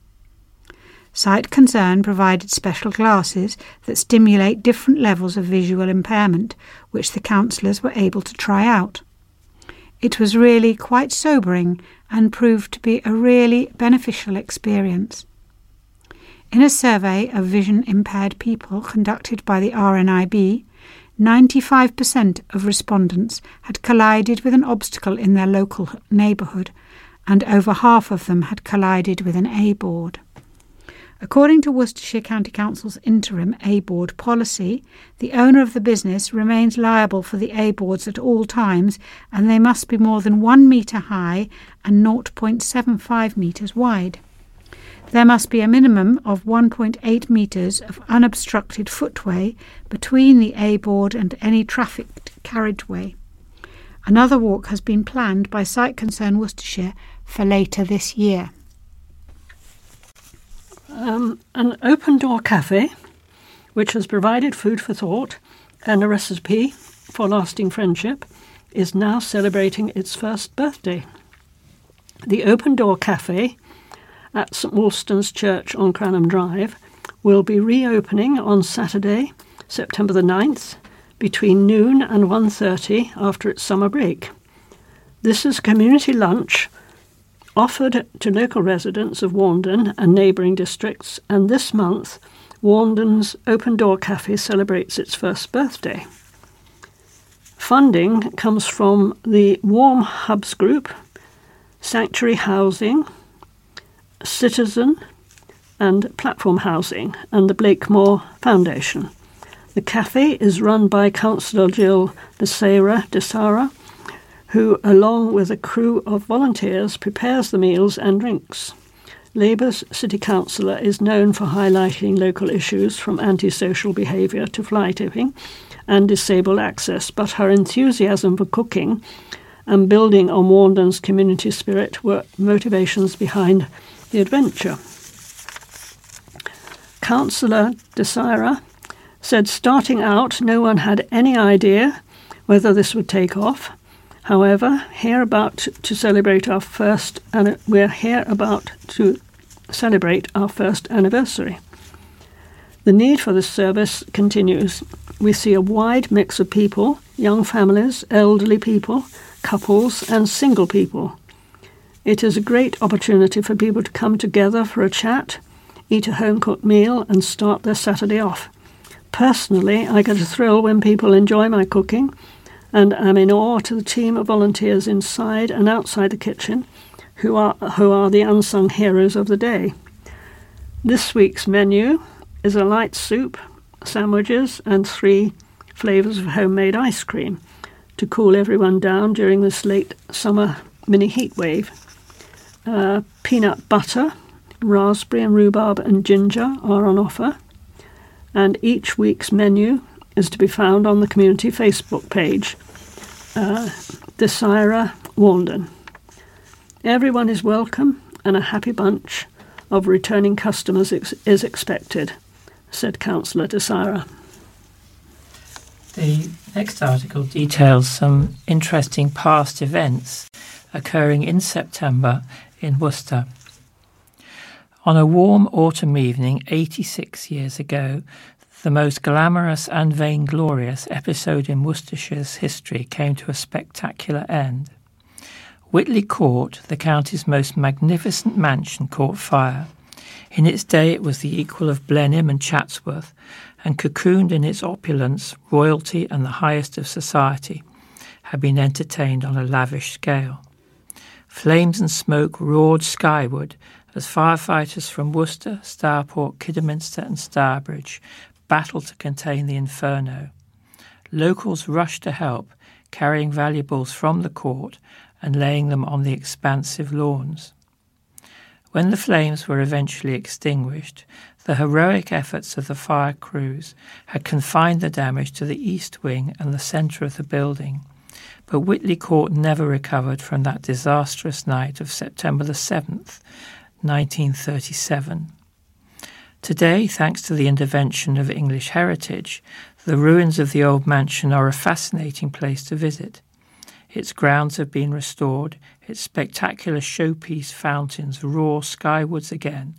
Sight Concern provided special glasses that stimulate different levels of visual impairment, which the councillors were able to try out. It was really quite sobering and proved to be a really beneficial experience. In a survey of vision impaired people conducted by the RNIB, 95% of respondents had collided with an obstacle in their local neighbourhood, and over half of them had collided with an A board. According to Worcestershire County Council's interim A board policy, the owner of the business remains liable for the A boards at all times and they must be more than one metre high and 0.75 metres wide. There must be a minimum of 1.8 metres of unobstructed footway between the A board and any trafficked carriageway. Another walk has been planned by Sight Concern Worcestershire for later this year. Um, an open door cafe, which has provided food for thought and a recipe for lasting friendship, is now celebrating its first birthday. The Open Door Cafe at St Wulstan's Church on Cranham Drive will be reopening on Saturday, September the 9th, between noon and 1.30 after its summer break. This is community lunch offered to local residents of Warndon and neighbouring districts, and this month, Warndon's Open Door Cafe celebrates its first birthday. Funding comes from the Warm Hubs Group, Sanctuary Housing, Citizen, and Platform Housing, and the Blakemore Foundation. The cafe is run by Councillor Jill Desayrah, Desayrah who, along with a crew of volunteers, prepares the meals and drinks. Labour's city councillor is known for highlighting local issues from antisocial behaviour to fly tipping and disabled access, but her enthusiasm for cooking and building on Warndon's community spirit were motivations behind the adventure. Councillor Desayrah said starting out, no one had any idea whether this would take off. However, here about to celebrate our first, we're here about to celebrate our first anniversary. The need for this service continues. We see a wide mix of people young families, elderly people, couples, and single people. It is a great opportunity for people to come together for a chat, eat a home cooked meal, and start their Saturday off. Personally, I get a thrill when people enjoy my cooking and am in awe to the team of volunteers inside and outside the kitchen who are, who are the unsung heroes of the day. This week's menu is a light soup, sandwiches, and three flavours of homemade ice cream to cool everyone down during this late summer mini heat wave. Uh, peanut butter, raspberry and rhubarb and ginger are on offer, and each week's menu is to be found on the community Facebook page uh, Desayrah Warndon. Everyone is welcome and a happy bunch of returning customers ex- is expected, said Councillor Desayrah. The next article details some interesting past events occurring in September in Worcester. On a warm autumn evening 86 years ago, the most glamorous and vainglorious episode in Worcestershire's history came to a spectacular end. Witley Court, the county's most magnificent mansion, caught fire. In its day, it was the equal of Blenheim and Chatsworth, and cocooned in its opulence, royalty and the highest of society had been entertained on a lavish scale. Flames and smoke roared skyward as firefighters from Worcester, Stourport, Kidderminster, and Stourbridge battle to contain the inferno. Locals rushed to help, carrying valuables from the court and laying them on the expansive lawns. When the flames were eventually extinguished, the heroic efforts of the fire crews had confined the damage to the east wing and the centre of the building. But Witley Court never recovered from that disastrous night of September the 7th, 1937. Today, thanks to the intervention of English Heritage, the ruins of the old mansion are a fascinating place to visit. Its grounds have been restored, its spectacular showpiece fountains roar skywards again,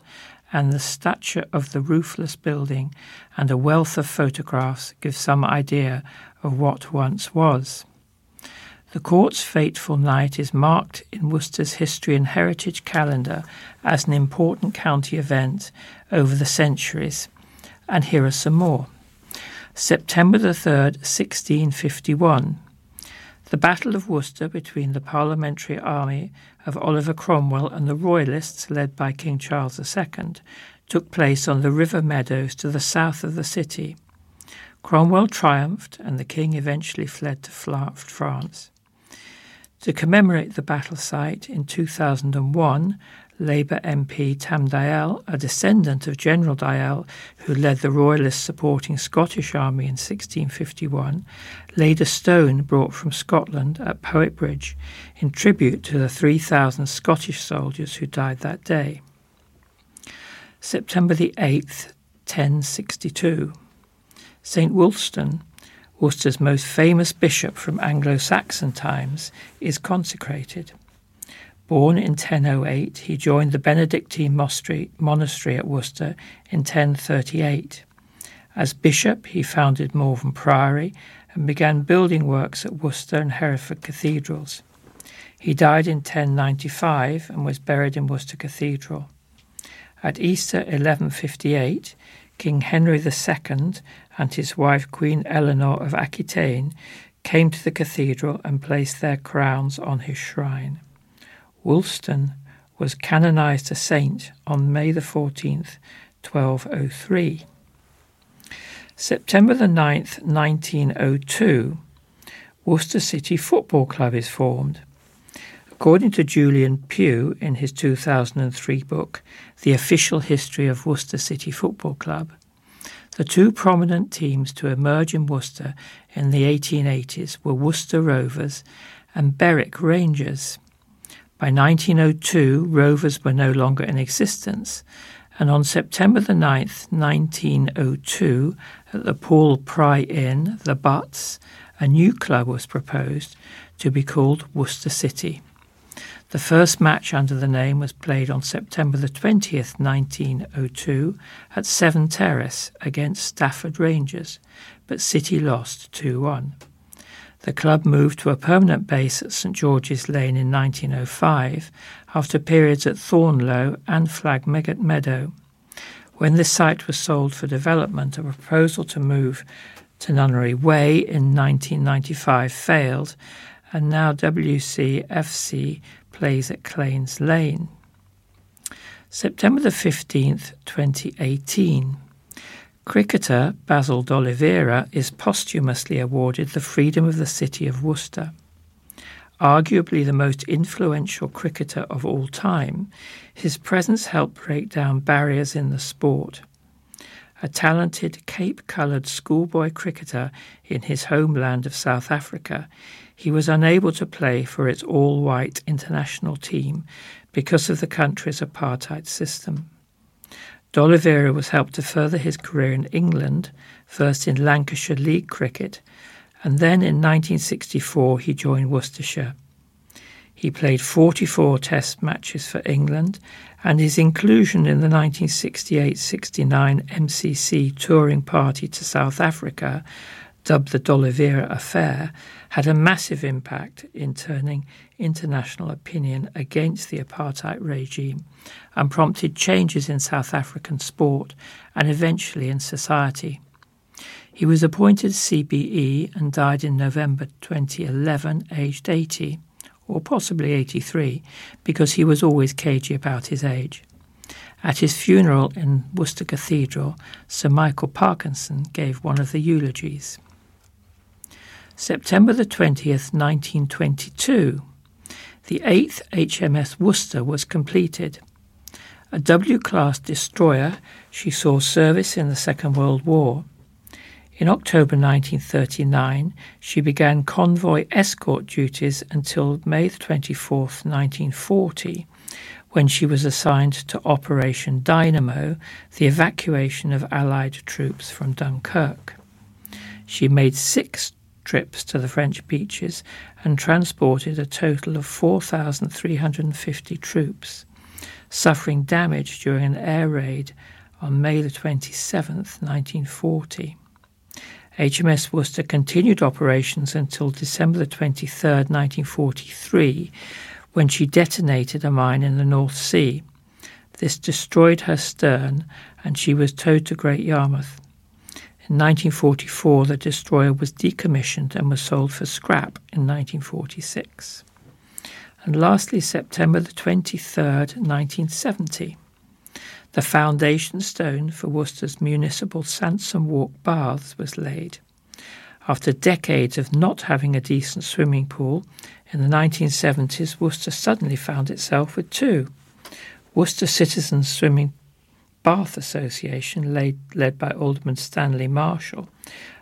and the stature of the roofless building and a wealth of photographs give some idea of what once was. The court's fateful night is marked in Worcester's history and heritage calendar as an important county event over the centuries, and here are some more. September the 3rd, 1651. The Battle of Worcester between the Parliamentary Army of Oliver Cromwell and the Royalists, led by King Charles II, took place on the river meadows to the south of the city. Cromwell triumphed, and the king eventually fled to France. To commemorate the battle site in 2001, Labour MP Tam Dalyell, a descendant of General Dalyell, who led the Royalist supporting Scottish army in 1651, laid a stone brought from Scotland at Powick Bridge in tribute to the 3,000 Scottish soldiers who died that day. September the 8th, 1062. St. Wulstan, Worcester's most famous bishop from Anglo Saxon times, is consecrated. Born in 1008, he joined the Benedictine monastery at Worcester in 1038. As bishop, he founded Malvern Priory and began building works at Worcester and Hereford cathedrals. He died in 1095 and was buried in Worcester Cathedral. At Easter 1158, King Henry II and his wife Queen Eleanor of Aquitaine came to the cathedral and placed their crowns on his shrine. Wulstan was canonized a saint on May the 14th, 1203. September the 9th, 1902, Worcester City Football Club is formed. According to Julian Pugh in his 2003 book, The Official History of Worcester City Football Club, the two prominent teams to emerge in Worcester in the 1880s were Worcester Rovers and Berwick Rangers. By 1902, Rovers were no longer in existence, and on September the 9th, 1902, at the Paul Pry Inn, the Butts, a new club was proposed to be called Worcester City. The first match under the name was played on September the 20th, 1902, at Severn Terrace against Stafford Rangers, but City lost 2 1. The club moved to a permanent base at St George's Lane in 1905 after periods at Thorneloe and Flag Meadow. When this site was sold for development, a proposal to move to Nunnery Way in 1995 failed, and now WCFC plays at Claines Lane. September the 15th, 2018. Cricketer Basil d'Oliveira is posthumously awarded the Freedom of the City of Worcester. Arguably the most influential cricketer of all time, his presence helped break down barriers in the sport. A talented Cape coloured schoolboy cricketer in his homeland of South Africa, he was unable to play for its all white international team because of the country's apartheid system. D'Oliveira was helped to further his career in England, first in Lancashire League cricket, and then in 1964 he joined Worcestershire. He played 44 Test matches for England, and his inclusion in the 1968 69 MCC touring party to South Africa, dubbed the D'Oliveira Affair, had a massive impact in turning international opinion against the apartheid regime and prompted changes in South African sport and eventually in society. He was appointed CBE and died in November 2011, aged 80, or possibly 83, because he was always cagey about his age. At his funeral in Worcester Cathedral, Sir Michael Parkinson gave one of the eulogies. September the 20th, 1922, the 8th HMS Worcester was completed. A W class destroyer, she saw service in the Second World War. In October 1939, she began convoy escort duties until May 24, 1940, when she was assigned to Operation Dynamo, the evacuation of Allied troops from Dunkirk. She made six trips to the French beaches and transported a total of 4,350 troops, suffering damage during an air raid on May the 27th, 1940. HMS Worcester continued operations until December the 23rd, 1943, when she detonated a mine in the North Sea. This destroyed her stern and she was towed to Great Yarmouth. In 1944, the destroyer was decommissioned and was sold for scrap in 1946. And lastly, September the 23rd, 1970. The foundation stone for Worcester's municipal Sansome Walk baths was laid. After decades of not having a decent swimming pool, in the 1970s Worcester suddenly found itself with two. Worcester Citizens Swimming Bath Association, led, led by Alderman Stanley Marshall,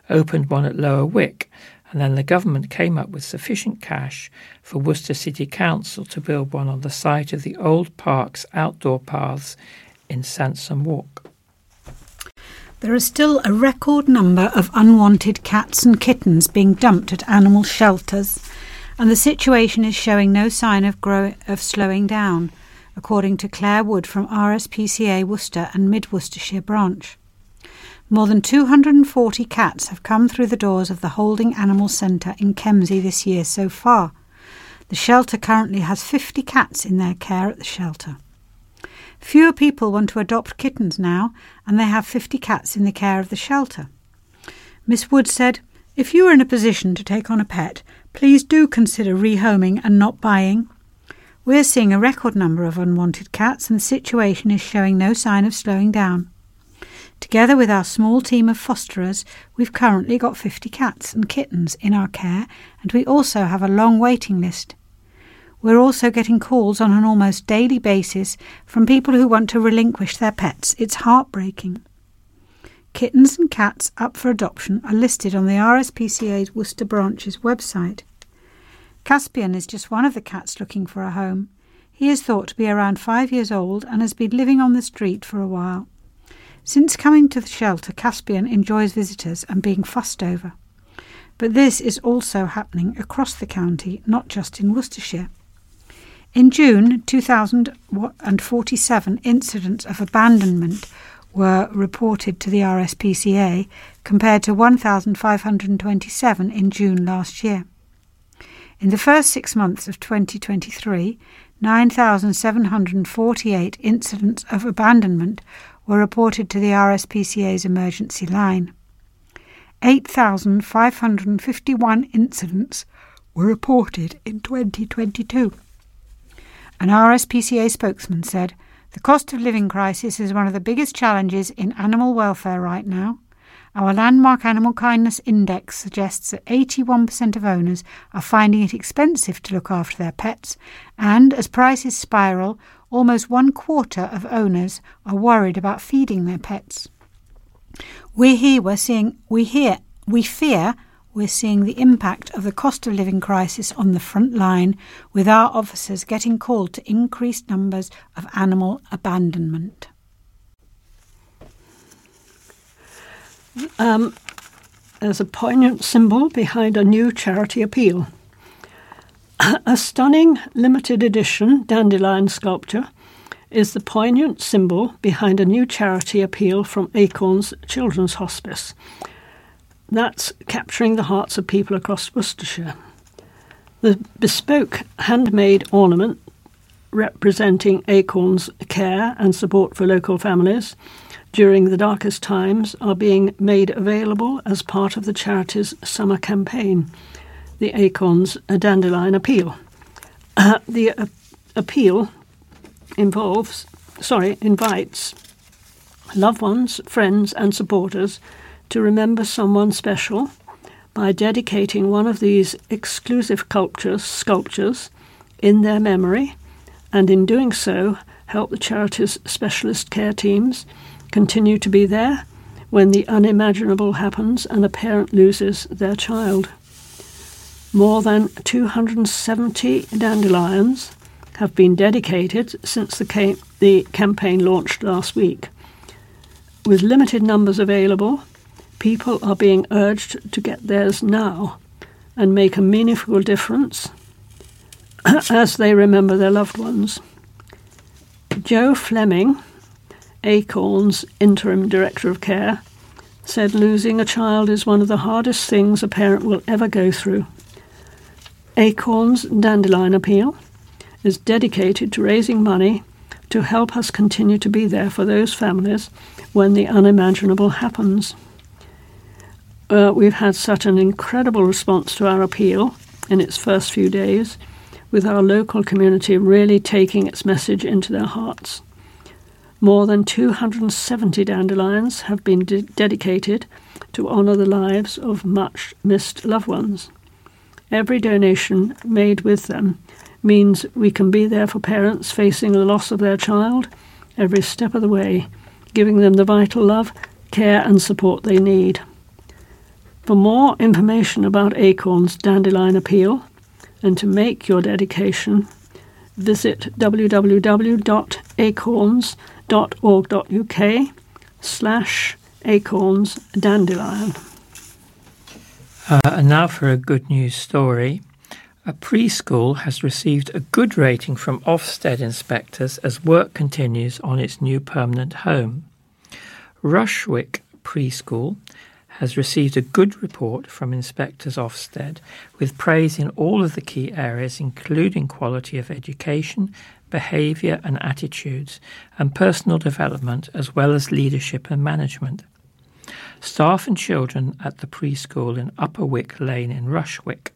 opened one at Lower Wick, and then the government came up with sufficient cash for Worcester City Council to build one on the site of the old park's outdoor paths in Sansome Walk. There is still a record number of unwanted cats and kittens being dumped at animal shelters, and the situation is showing no sign of, grow- of slowing down according to Claire Wood from RSPCA Worcester and Mid Worcestershire branch. More than 240 cats have come through the doors of the Holding Animal Centre in Kempsey this year so far. The shelter currently has 50 cats in their care at the shelter. Fewer people want to adopt kittens now, and they have 50 cats in the care of the shelter. Miss Wood said, If you are in a position to take on a pet, please do consider rehoming and not buying. We're seeing a record number of unwanted cats, and the situation is showing no sign of slowing down. Together with our small team of fosterers, we've currently got 50 cats and kittens in our care, and we also have a long waiting list. We're also getting calls on an almost daily basis from people who want to relinquish their pets. It's heartbreaking. Kittens and cats up for adoption are listed on the RSPCA's Worcester branch's website. Caspian is just one of the cats looking for a home. He is thought to be around five years old and has been living on the street for a while. Since coming to the shelter, Caspian enjoys visitors and being fussed over. But this is also happening across the county, not just in Worcestershire. In June, 2,047 incidents of abandonment were reported to the RSPCA compared to 1,527 in June last year. In the first six months of 2023, 9,748 incidents of abandonment were reported to the RSPCA's emergency line. 8,551 incidents were reported in 2022. An RSPCA spokesman said, The cost of living crisis is one of the biggest challenges in animal welfare right now. Our landmark animal kindness index suggests that 81% of owners are finding it expensive to look after their pets, and as prices spiral, almost one quarter of owners are worried about feeding their pets. We here we're seeing we hear we fear we're seeing the impact of the cost of living crisis on the front line, with our officers getting called to increased numbers of animal abandonment. Um, as a poignant symbol behind a new charity appeal. A stunning limited edition dandelion sculpture is the poignant symbol behind a new charity appeal from Acorns Children's Hospice. That's capturing the hearts of people across Worcestershire. The bespoke handmade ornament representing Acorns' care and support for local families during the darkest times are being made available as part of the charity's summer campaign, the Acorns Dandelion Appeal. Uh, the uh, appeal involves, sorry, invites loved ones, friends, and supporters to remember someone special by dedicating one of these exclusive sculptures, sculptures in their memory, and in doing so, help the charity's specialist care teams continue to be there when the unimaginable happens and a parent loses their child. More than 270 dandelions have been dedicated since the, the campaign launched last week. With limited numbers available, people are being urged to get theirs now and make a meaningful difference as they remember their loved ones. Joe Fleming, Acorn's interim director of care, said losing a child is one of the hardest things a parent will ever go through. Acorn's Dandelion Appeal is dedicated to raising money to help us continue to be there for those families when the unimaginable happens. uh, we've had such an incredible response to our appeal in its first few days, with our local community really taking its message into their hearts. More than 270 dandelions have been de- dedicated to honour the lives of much missed loved ones. Every donation made with them means we can be there for parents facing the loss of their child every step of the way, giving them the vital love, care, and support they need. For more information about Acorn's Dandelion Appeal and to make your dedication, visit www.acorns.org.uk slash acorns dandelion. Uh, and now for a good news story. A preschool has received a good rating from Ofsted inspectors as work continues on its new permanent home. Rushwick Preschool has received a good report from inspectors Ofsted with praise in all of the key areas including quality of education, behaviour and attitudes, and personal development as well as leadership and management. Staff and children at the preschool in Upper Wick Lane in Rushwick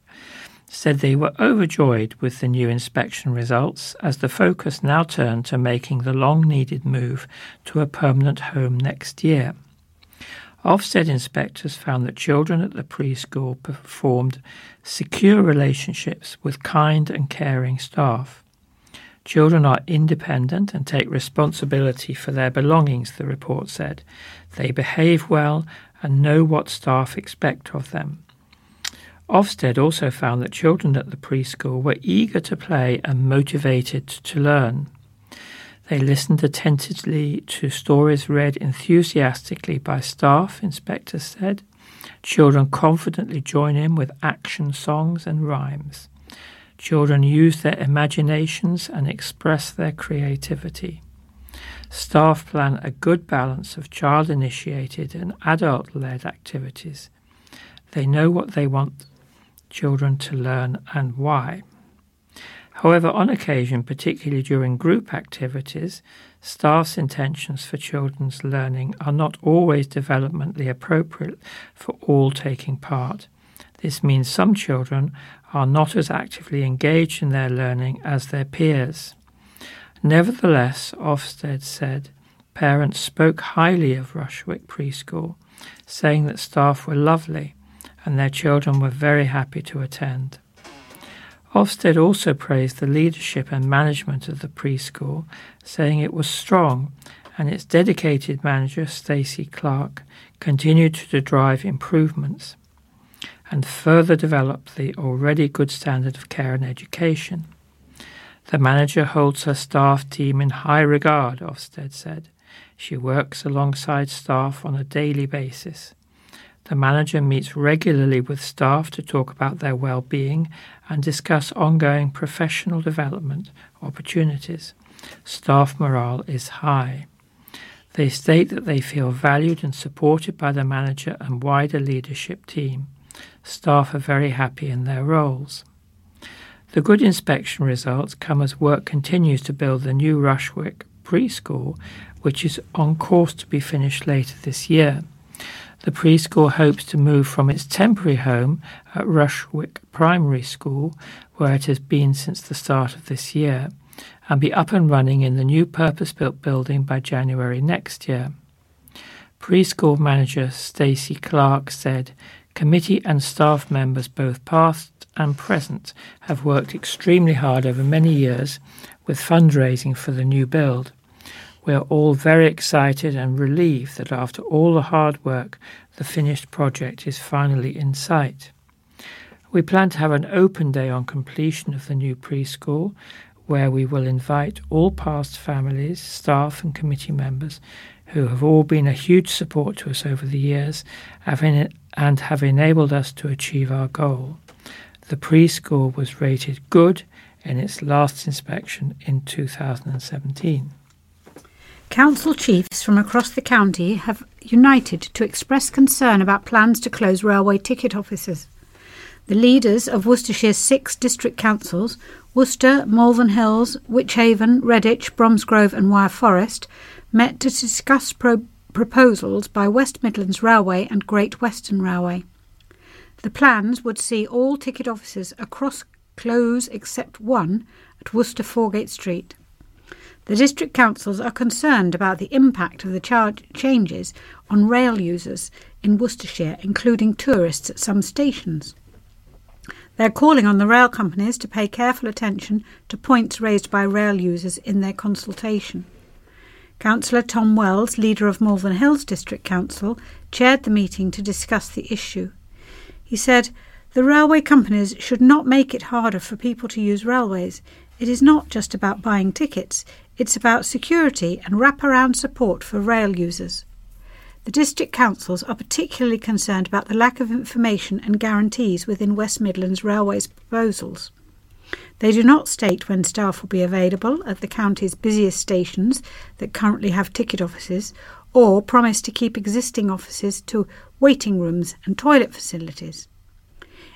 said they were overjoyed with the new inspection results as the focus now turned to making the long needed move to a permanent home next year. Ofsted inspectors found that children at the preschool performed secure relationships with kind and caring staff. Children are independent and take responsibility for their belongings, the report said. They behave well and know what staff expect of them. Ofsted also found that children at the preschool were eager to play and motivated to learn. They listened attentively to stories read enthusiastically by staff, inspectors said. Children confidently join in with action songs and rhymes. Children use their imaginations and express their creativity. Staff plan a good balance of child initiated and adult led activities. They know what they want children to learn and why. However, on occasion, particularly during group activities, staff's intentions for children's learning are not always developmentally appropriate for all taking part. This means some children are not as actively engaged in their learning as their peers. Nevertheless, Ofsted said, parents spoke highly of Rushwick Preschool, saying that staff were lovely and their children were very happy to attend. Ofsted also praised the leadership and management of the preschool, saying it was strong and its dedicated manager, Stacey Clark, continued to drive improvements and further develop the already good standard of care and education. The manager holds her staff team in high regard, Ofsted said. She works alongside staff on a daily basis. The manager meets regularly with staff to talk about their well being and discuss ongoing professional development opportunities. Staff morale is high. They state that they feel valued and supported by the manager and wider leadership team. Staff are very happy in their roles. The good inspection results come as work continues to build the new Rushwick preschool, which is on course to be finished later this year. The preschool hopes to move from its temporary home at Rushwick Primary School, where it has been since the start of this year, and be up and running in the new purpose built building by January next year. Preschool manager Stacey Clark said Committee and staff members, both past and present, have worked extremely hard over many years with fundraising for the new build. We are all very excited and relieved that after all the hard work, the finished project is finally in sight. We plan to have an open day on completion of the new preschool, where we will invite all past families, staff, and committee members who have all been a huge support to us over the years and have enabled us to achieve our goal. The preschool was rated good in its last inspection in 2017. Council chiefs from across the county have united to express concern about plans to close railway ticket offices. The leaders of Worcestershire's six district councils, Worcester, Malvern Hills, Wychavon, Redditch, Bromsgrove, and Wyre Forest, met to discuss pro- proposals by West Midlands Railway and Great Western Railway. The plans would see all ticket offices across close except one at Worcester Foregate Street. The district councils are concerned about the impact of the charge changes on rail users in Worcestershire, including tourists at some stations. They're calling on the rail companies to pay careful attention to points raised by rail users in their consultation. Councillor Tom Wells, leader of Malvern Hills District Council, chaired the meeting to discuss the issue. He said, The railway companies should not make it harder for people to use railways. It is not just about buying tickets, it's about security and wraparound support for rail users. The district councils are particularly concerned about the lack of information and guarantees within West Midlands Railway's proposals. They do not state when staff will be available at the county's busiest stations that currently have ticket offices, or promise to keep existing offices to waiting rooms and toilet facilities.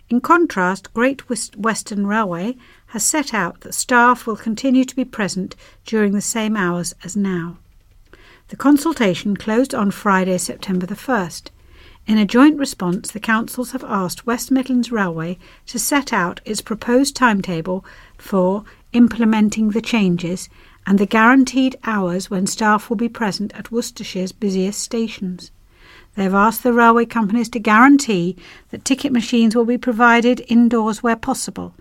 In contrast, Great Western Railway has set out that staff will continue to be present during the same hours as now. The consultation closed on Friday, September the 1st. In a joint response, the councils have asked West Midlands Railway to set out its proposed timetable for implementing the changes and the guaranteed hours when staff will be present at Worcestershire's busiest stations. They have asked the railway companies to guarantee that ticket machines will be provided indoors where possible,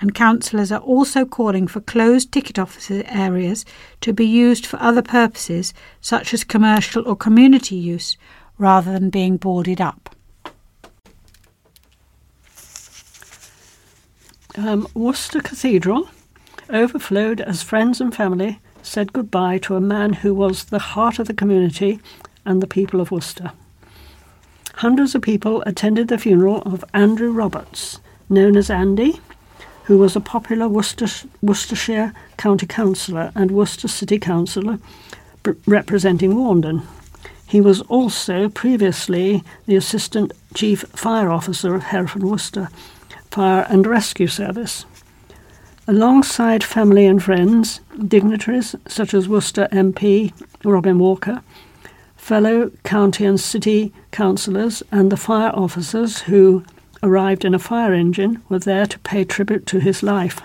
and councillors are also calling for closed ticket office areas to be used for other purposes, such as commercial or community use, rather than being boarded up. Um, Worcester Cathedral overflowed as friends and family said goodbye to a man who was the heart of the community and the people of Worcester. Hundreds of people attended the funeral of Andrew Roberts, known as Andy, who was a popular Worcester, Worcestershire County Councillor and Worcester City Councillor representing Warndon. He was also previously the Assistant Chief Fire Officer of Hereford and Worcester Fire and Rescue Service. Alongside family and friends, dignitaries such as Worcester MP Robin Walker, fellow county and city councillors, and the fire officers who arrived in a fire engine were there to pay tribute to his life.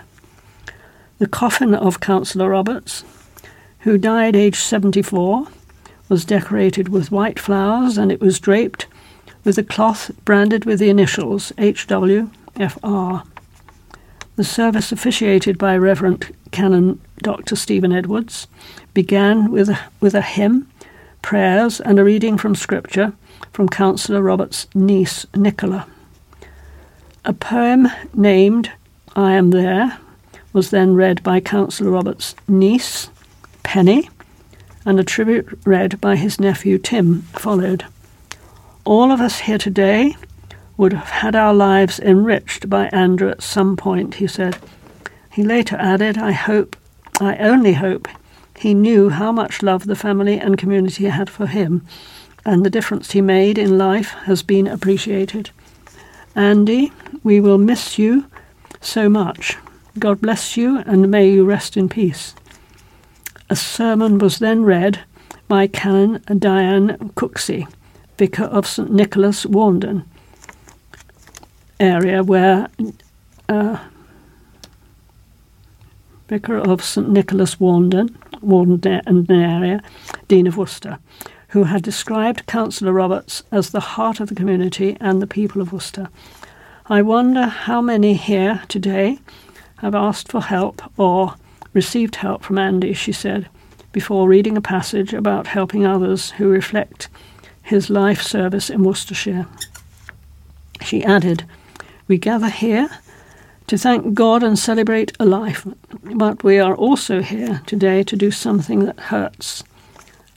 The coffin of Councillor Roberts, who died aged 74, was decorated with white flowers and it was draped with a cloth branded with the initials HWFR. The service, officiated by Reverend Canon Dr. Stephen Edwards, began with a, with a hymn prayers, and a reading from Scripture from Councillor Robert's niece, Nicola. A poem named I Am There was then read by Councillor Robert's niece, Penny, and a tribute read by his nephew, Tim, followed. All of us here today would have had our lives enriched by Andrew at some point, he said. He later added, I hope, I only hope he knew how much love the family and community had for him, and the difference he made in life has been appreciated. Andy, we will miss you so much. God bless you, and may you rest in peace. A sermon was then read by Canon Diane Cooksey, Vicar of St Nicholas, Warndon, area where uh, Vicar of St Nicholas, Warndon, Warden area, Dean of Worcester, who had described Councillor Roberts as the heart of the community and the people of Worcester. I wonder how many here today have asked for help or received help from Andy, she said, before reading a passage about helping others who reflect his life service in Worcestershire. She added, We gather here to thank God and celebrate a life. But we are also here today to do something that hurts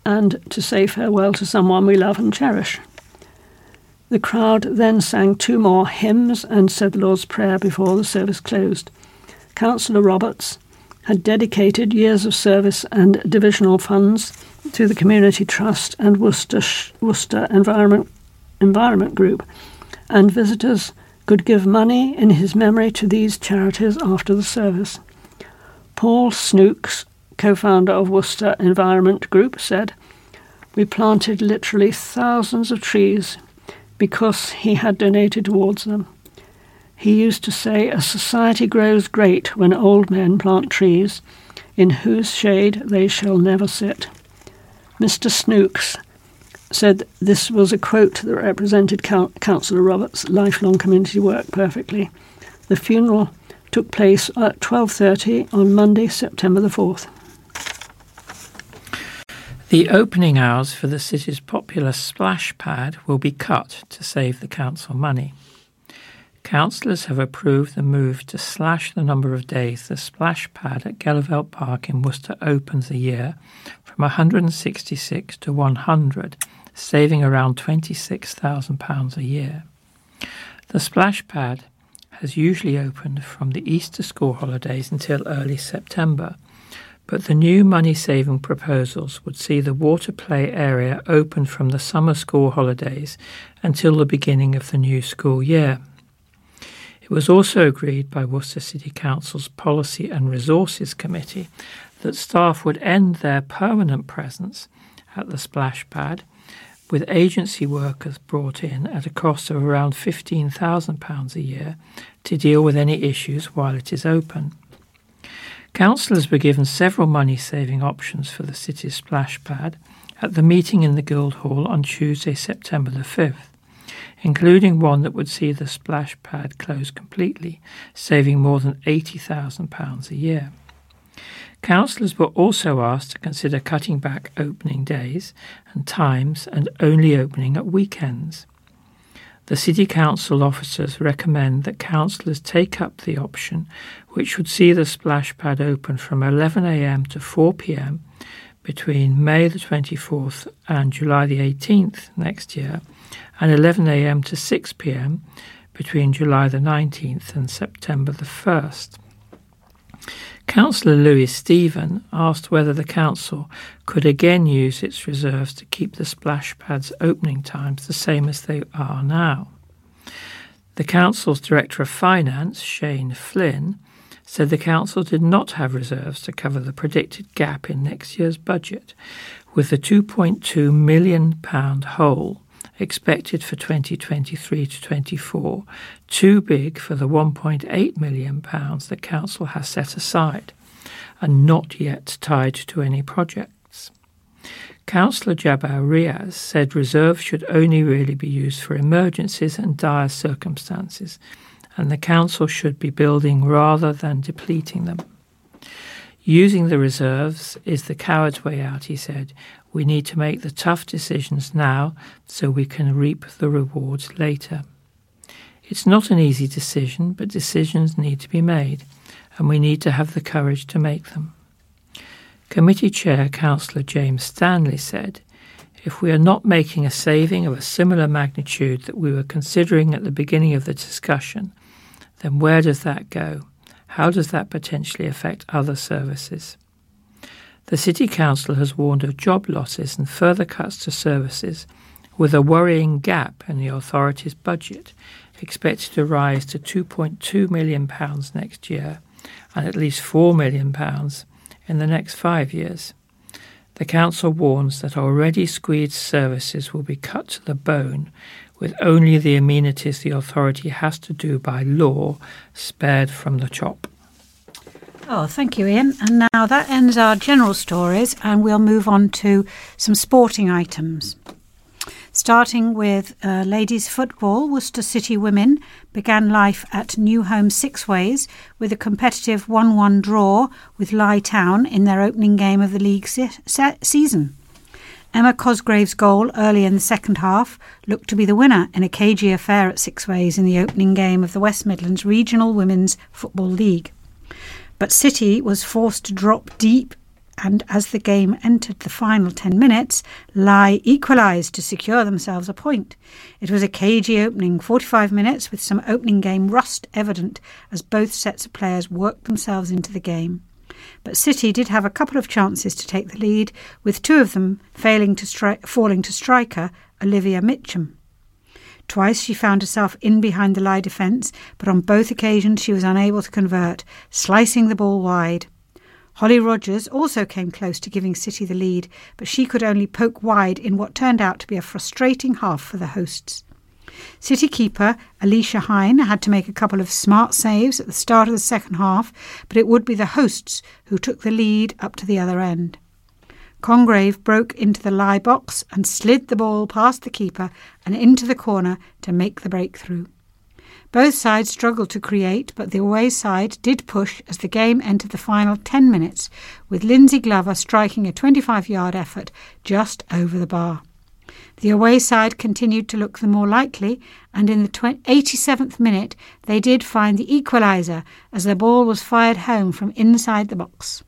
and to say farewell to someone we love and cherish. The crowd then sang two more hymns and said the Lord's Prayer before the service closed. Councillor Roberts had dedicated years of service and divisional funds to the Community Trust and Worcester, Worcester Environment, Environment Group, and visitors could give money in his memory to these charities after the service. Paul Snooks, co founder of Worcester Environment Group, said, we planted literally thousands of trees because he had donated towards them. He used to say, A society grows great when old men plant trees, in whose shade they shall never sit. Mr. Snooks said this was a quote that represented Councillor Roberts' lifelong community work perfectly. The funeral took place at 12:30 on Monday, September the 4th. The opening hours for the city's popular splash pad will be cut to save the council money. Councillors have approved the move to slash the number of days the splash pad at Gheluvelt Park in Worcester opens a year from 166 to 100, saving around £26,000 a year. The splash pad has usually opened from the Easter school holidays until early September but the new money saving proposals would see the water play area open from the summer school holidays until the beginning of the new school year. It was also agreed by Worcester City Council's Policy and Resources Committee that staff would end their permanent presence at the splash pad, with agency workers brought in at a cost of around £15,000 a year to deal with any issues while it is open. Councillors were given several money saving options for the city's splash pad at the meeting in the Guildhall on Tuesday, September the 5th, including one that would see the splash pad close completely, saving more than £80,000 a year. Councillors were also asked to consider cutting back opening days and times and only opening at weekends. The City Council officers recommend that councillors take up the option, which would see the splash pad open from 11am to 4pm between May the 24th and July the 18th next year, and 11am to 6pm between July the 19th and September the 1st. Councillor Louis Stephen asked whether the council could again use its reserves to keep the splash pads opening times the same as they are now. The council's director of finance, Shane Flynn, said the council did not have reserves to cover the predicted gap in next year's budget, with the £2.2 million hole expected for 2023 to 24 too big for the 1.8 million pounds the council has set aside and not yet tied to any projects. Councillor Jabbar Riaz said reserves should only really be used for emergencies and dire circumstances, and the council should be building rather than depleting them. Using the reserves is the coward's way out, he said. We need to make the tough decisions now so we can reap the rewards later. It's not an easy decision, but decisions need to be made, and we need to have the courage to make them. Committee Chair Councillor James Stanley said, If we are not making a saving of a similar magnitude that we were considering at the beginning of the discussion, then where does that go? How does that potentially affect other services? The City Council has warned of job losses and further cuts to services, with a worrying gap in the authority's budget expected to rise to £2.2 million next year and at least £4 million in the next five years. The Council warns that already squeezed services will be cut to the bone, with only the amenities the authority has to do by law spared from the chop. Oh, thank you, Ian. And now that ends our general stories, and we'll move on to some sporting items. Starting with uh, ladies football, Worcester City women began life at New Home Sixways with a competitive 1 1 draw with Lye Town in their opening game of the league se- se- season. Emma Cosgrave's goal early in the second half looked to be the winner in a cagey affair at Sixways in the opening game of the West Midlands Regional Women's Football League. But City was forced to drop deep, and as the game entered the final 10 minutes, Lye equalised to secure themselves a point. It was a cagey opening, 45 minutes, with some opening game rust evident as both sets of players worked themselves into the game. But City did have a couple of chances to take the lead, with two of them failing to stri- falling to striker Olivia Mitchum. Twice she found herself in behind the Lye defence, but on both occasions she was unable to convert, slicing the ball wide. Holly Rogers also came close to giving City the lead, but she could only poke wide in what turned out to be a frustrating half for the hosts. City keeper Alicia Hine had to make a couple of smart saves at the start of the second half, but it would be the hosts who took the lead up to the other end. Congreve broke into the Lye box and slid the ball past the keeper and into the corner to make the breakthrough. Both sides struggled to create, but the away side did push as the game entered the final 10 minutes, with Lindsay Glover striking a 25 yard effort just over the bar. The away side continued to look the more likely, and in the 87th minute they did find the equaliser as the ball was fired home from inside the box.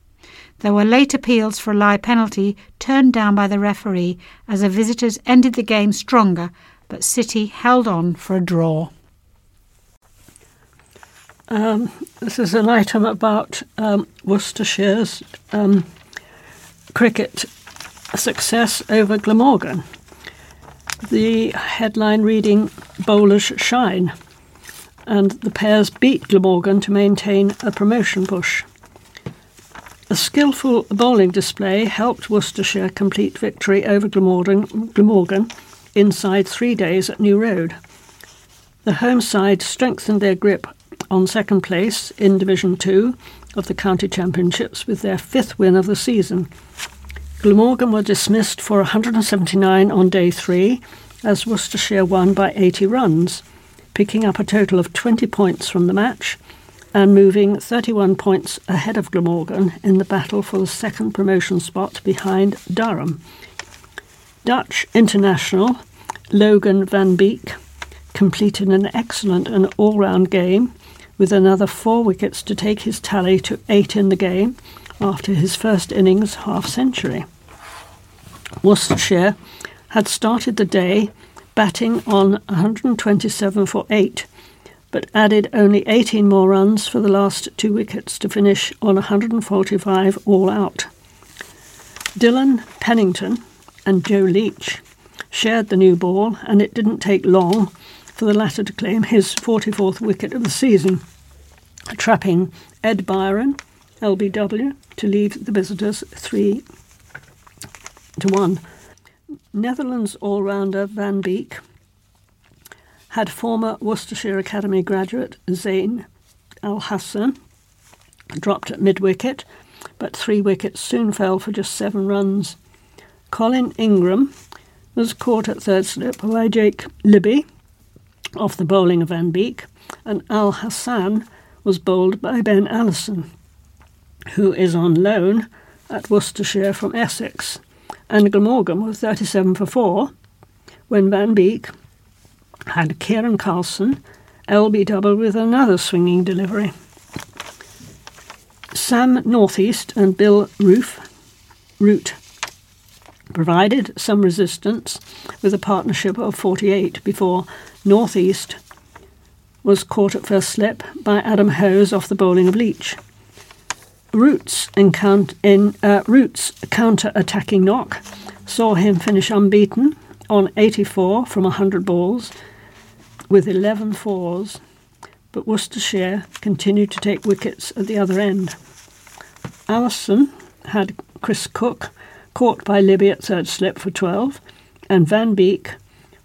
There were late appeals for a Lye penalty turned down by the referee as the visitors ended the game stronger, but City held on for a draw. Um, this is an item about um, Worcestershire's um, cricket success over Glamorgan. The headline reading Bowlers Shine, and the Pears beat Glamorgan to maintain a promotion push. A skillful bowling display helped Worcestershire complete victory over Glamorgan, Glamorgan inside three days at New Road. The home side strengthened their grip on second place in Division 2 of the County Championships with their fifth win of the season. Glamorgan were dismissed for 179 on day three, as Worcestershire won by 80 runs, picking up a total of 20 points from the match and moving 31 points ahead of Glamorgan in the battle for the second promotion spot behind Durham. Dutch international Logan van Beek completed an excellent and all round game with another four wickets to take his tally to eight in the game after his first innings half century. Worcestershire had started the day batting on 127 for 8, but added only 18 more runs for the last two wickets to finish on 145 all out. Dylan Pennington and Joe Leach shared the new ball, and it didn't take long for the latter to claim his 44th wicket of the season, trapping Ed Byrom, LBW, to leave the visitors 3 to 1. Netherlands all rounder Van Beek had former Worcestershire Academy graduate Zain Al Hassan dropped at mid wicket, but three wickets soon fell for just seven runs. Colin Ingram was caught at third slip by Jake Libby off the bowling of Van Beek, and Al Hassan was bowled by Ben Allison, who is on loan at Worcestershire from Essex, and Glamorgan was 37 for 4 when Van Beek had Kiran Carlson LB double with another swinging delivery. Sam Northeast and Bill Roof, Root provided some resistance with a partnership of 48 before Northeast was caught at first slip by Adam Hose off the bowling of Leach. Roots, count, in, uh, Roots counter-attacking knock saw him finish unbeaten on 84 from 100 balls with 11 fours, but Worcestershire continued to take wickets at the other end. Allison had Chris Cooke caught by Libby at third slip for 12, and Van Beek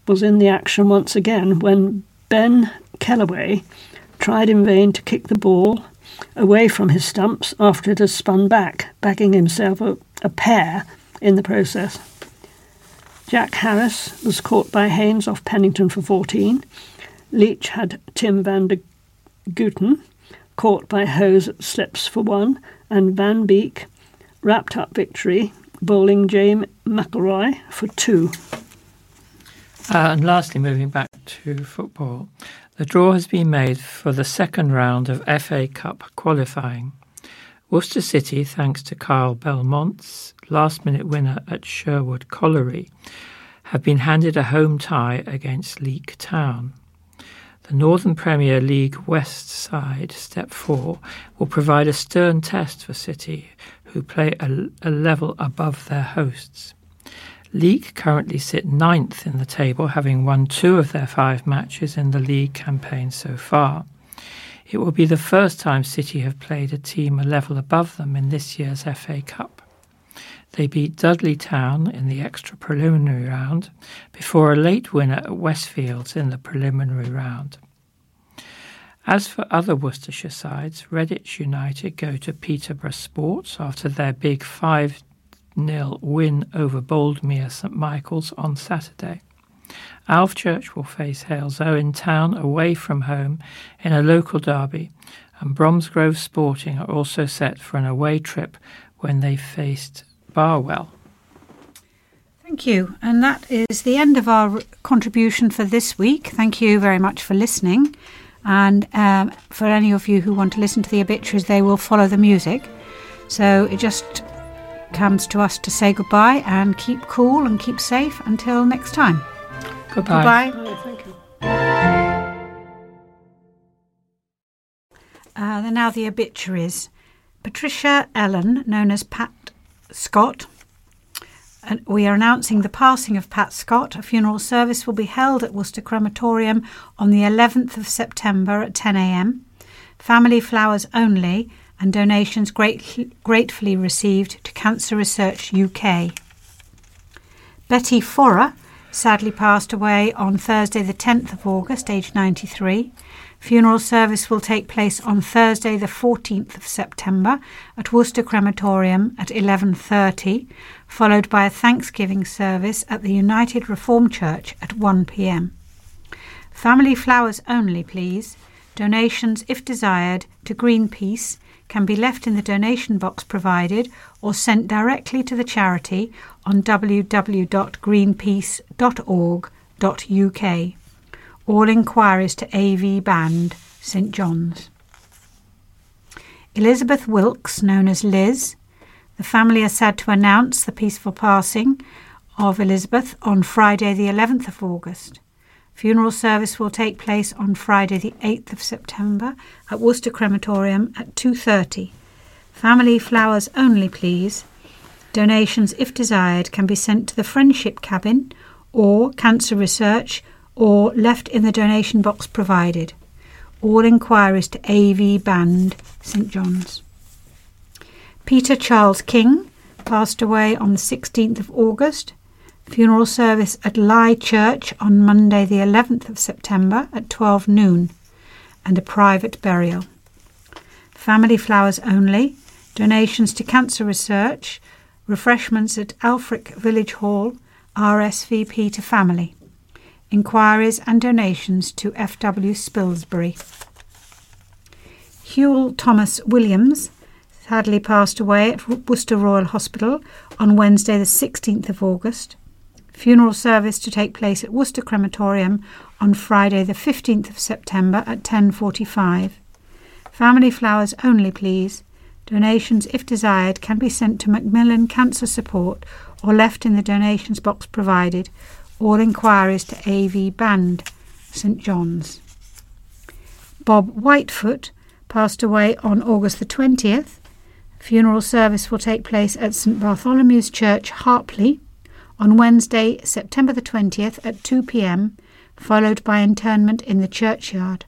was in the action once again when Ben Kellaway tried in vain to kick the ball away from his stumps after it has spun back, bagging himself a, a pair in the process. Jack Harris was caught by Haynes off Pennington for 14. Leach had Timm van der Gugten caught by Hose at slips for one, and Van Beek wrapped up victory, bowling James McIlroy for two. Uh, and lastly, moving back to football, the draw has been made for the second round of FA Cup qualifying. Worcester City, thanks to Kyle Belmont's last minute winner at Sherwood Colliery, have been handed a home tie against Leek Town. The Northern Premier League West side, Step 4, will provide a stern test for City, who play a, a level above their hosts. Leek currently sit ninth in the table, having won two of their five matches in the league campaign so far. It will be the first time City have played a team a level above them in this year's FA Cup. They beat Dudley Town in the extra preliminary round before a late winner at Westfields in the preliminary round. As for other Worcestershire sides, Redditch United go to Peterborough Sports after their big 5 0 win over Boldmere St Michael's on Saturday. Alvechurch will face Halesowen Town away from home in a local derby, and Bromsgrove Sporting are also set for an away trip when they faced Barwell. Thank you. And that is the end of our contribution for this week. Thank you very much for listening. And um, for any of you who want to listen to the obituaries, they will follow the music. So it just comes to us to say goodbye and keep cool and keep safe until next time. Goodbye. Goodbye. Oh, thank you. Uh, then now the obituaries. Patricia Ellen, known as Pat Scott. And we are announcing the passing of Pat Scott. A funeral service will be held at Worcester Crematorium on the 11th of September at 10am. Family flowers only, and donations great, gratefully received to Cancer Research UK. Betty Forer sadly passed away on Thursday, the 10th of August, aged 93. Funeral service will take place on Thursday, the 14th of September, at Worcester Crematorium at 11:30, followed by a Thanksgiving service at the United Reformed Church at 1 p.m. Family flowers only, please. Donations, if desired, to Greenpeace can be left in the donation box provided or sent directly to the charity on www.greenpeace.org.uk. All inquiries to AV Band, St John's. Elizabeth Wilkes, known as Liz. The family are sad to announce the peaceful passing of Elizabeth on Friday, the 11th of August. Funeral service will take place on Friday, the 8th of September at Worcester Crematorium at 2:30. Family flowers only, please. Donations, if desired, can be sent to the Friendship Cabin or Cancer Research or left in the donation box provided. All inquiries to AV Band, St John's. Peter Charles King passed away on the 16th of August. Funeral service at Lye Church on Monday, the 11th of September at 12 noon, and a private burial. Family flowers only. Donations to Cancer Research. Refreshments at Alfrick Village Hall. RSVP to family. Inquiries and donations to F.W. Spilsbury. Huel Thomas Williams sadly passed away at Worcester Royal Hospital on Wednesday, the 16th of August. Funeral service to take place at Worcester Crematorium on Friday, the 15th of September at 10:45. Family flowers only, please. Donations, if desired, can be sent to Macmillan Cancer Support or left in the donations box provided. All inquiries to AV Band, St John's. Bob Whitefoot passed away on August the 20th. Funeral service will take place at St Bartholomew's Church, Harpley, on Wednesday, September the 20th at 2 pm, followed by interment in the churchyard.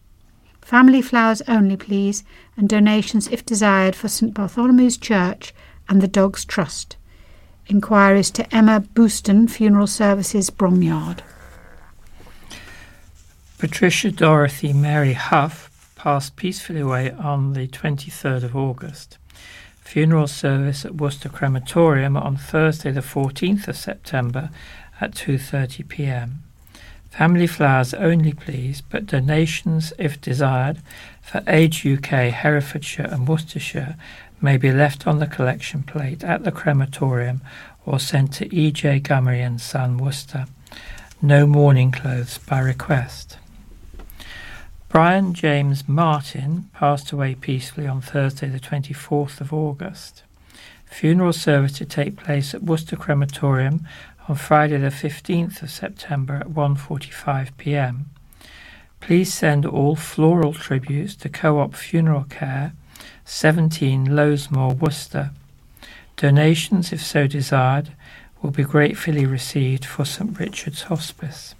Family flowers only, please, and donations, if desired, for St Bartholomew's Church and the Dogs Trust. Inquiries to Emma Booston, Funeral Services, Bromyard. Patricia Dorothy Mary Huff passed peacefully away on the 23rd of August. Funeral service at Worcester Crematorium on Thursday the 14th of September at 2:30 p.m. Family flowers only please, but donations if desired for Age UK, Herefordshire and Worcestershire may be left on the collection plate at the crematorium or sent to E.J. Gummery and Son, Worcester. No mourning clothes by request. Brian James Martin passed away peacefully on Thursday, the 24th of August. Funeral service to take place at Worcester Crematorium on Friday, the 15th of September at 1:45 p.m. Please send all floral tributes to Co-op Funeral Care, 17 Lowesmore, Worcester. Donations, if so desired, will be gratefully received for St Richard's Hospice.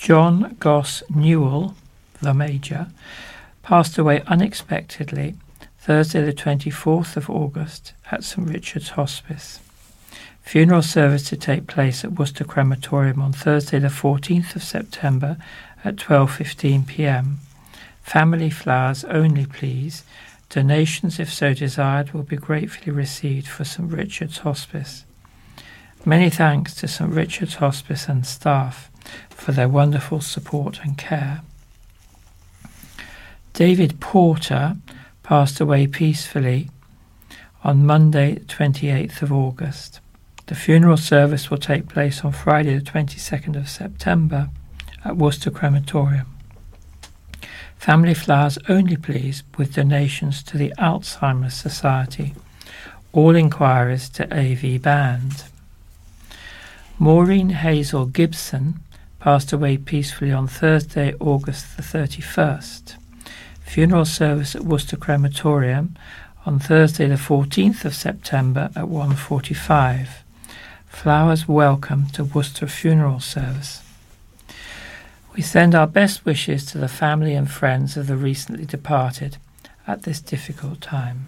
John Goss Newell, the Major, passed away unexpectedly Thursday, the 24th of August, at St Richard's Hospice. Funeral service to take place at Worcester Crematorium on Thursday, the 14th of September, at 12:15 p.m. Family flowers only, please. Donations, if so desired, will be gratefully received for St Richard's Hospice. Many thanks to St Richard's Hospice and staff for their wonderful support and care. David Porter passed away peacefully on Monday, 28th of August. The funeral service will take place on Friday, the 22nd of September at Worcester Crematorium. Family flowers only, please, with donations to the Alzheimer's Society. All inquiries to AV Band. Maureen Hazel Gibson passed away peacefully on Thursday, August the 31st. Funeral service at Worcester Crematorium on Thursday the 14th of September at 1.45. Flowers welcome to Worcester Funeral Service. We send our best wishes to the family and friends of the recently departed at this difficult time.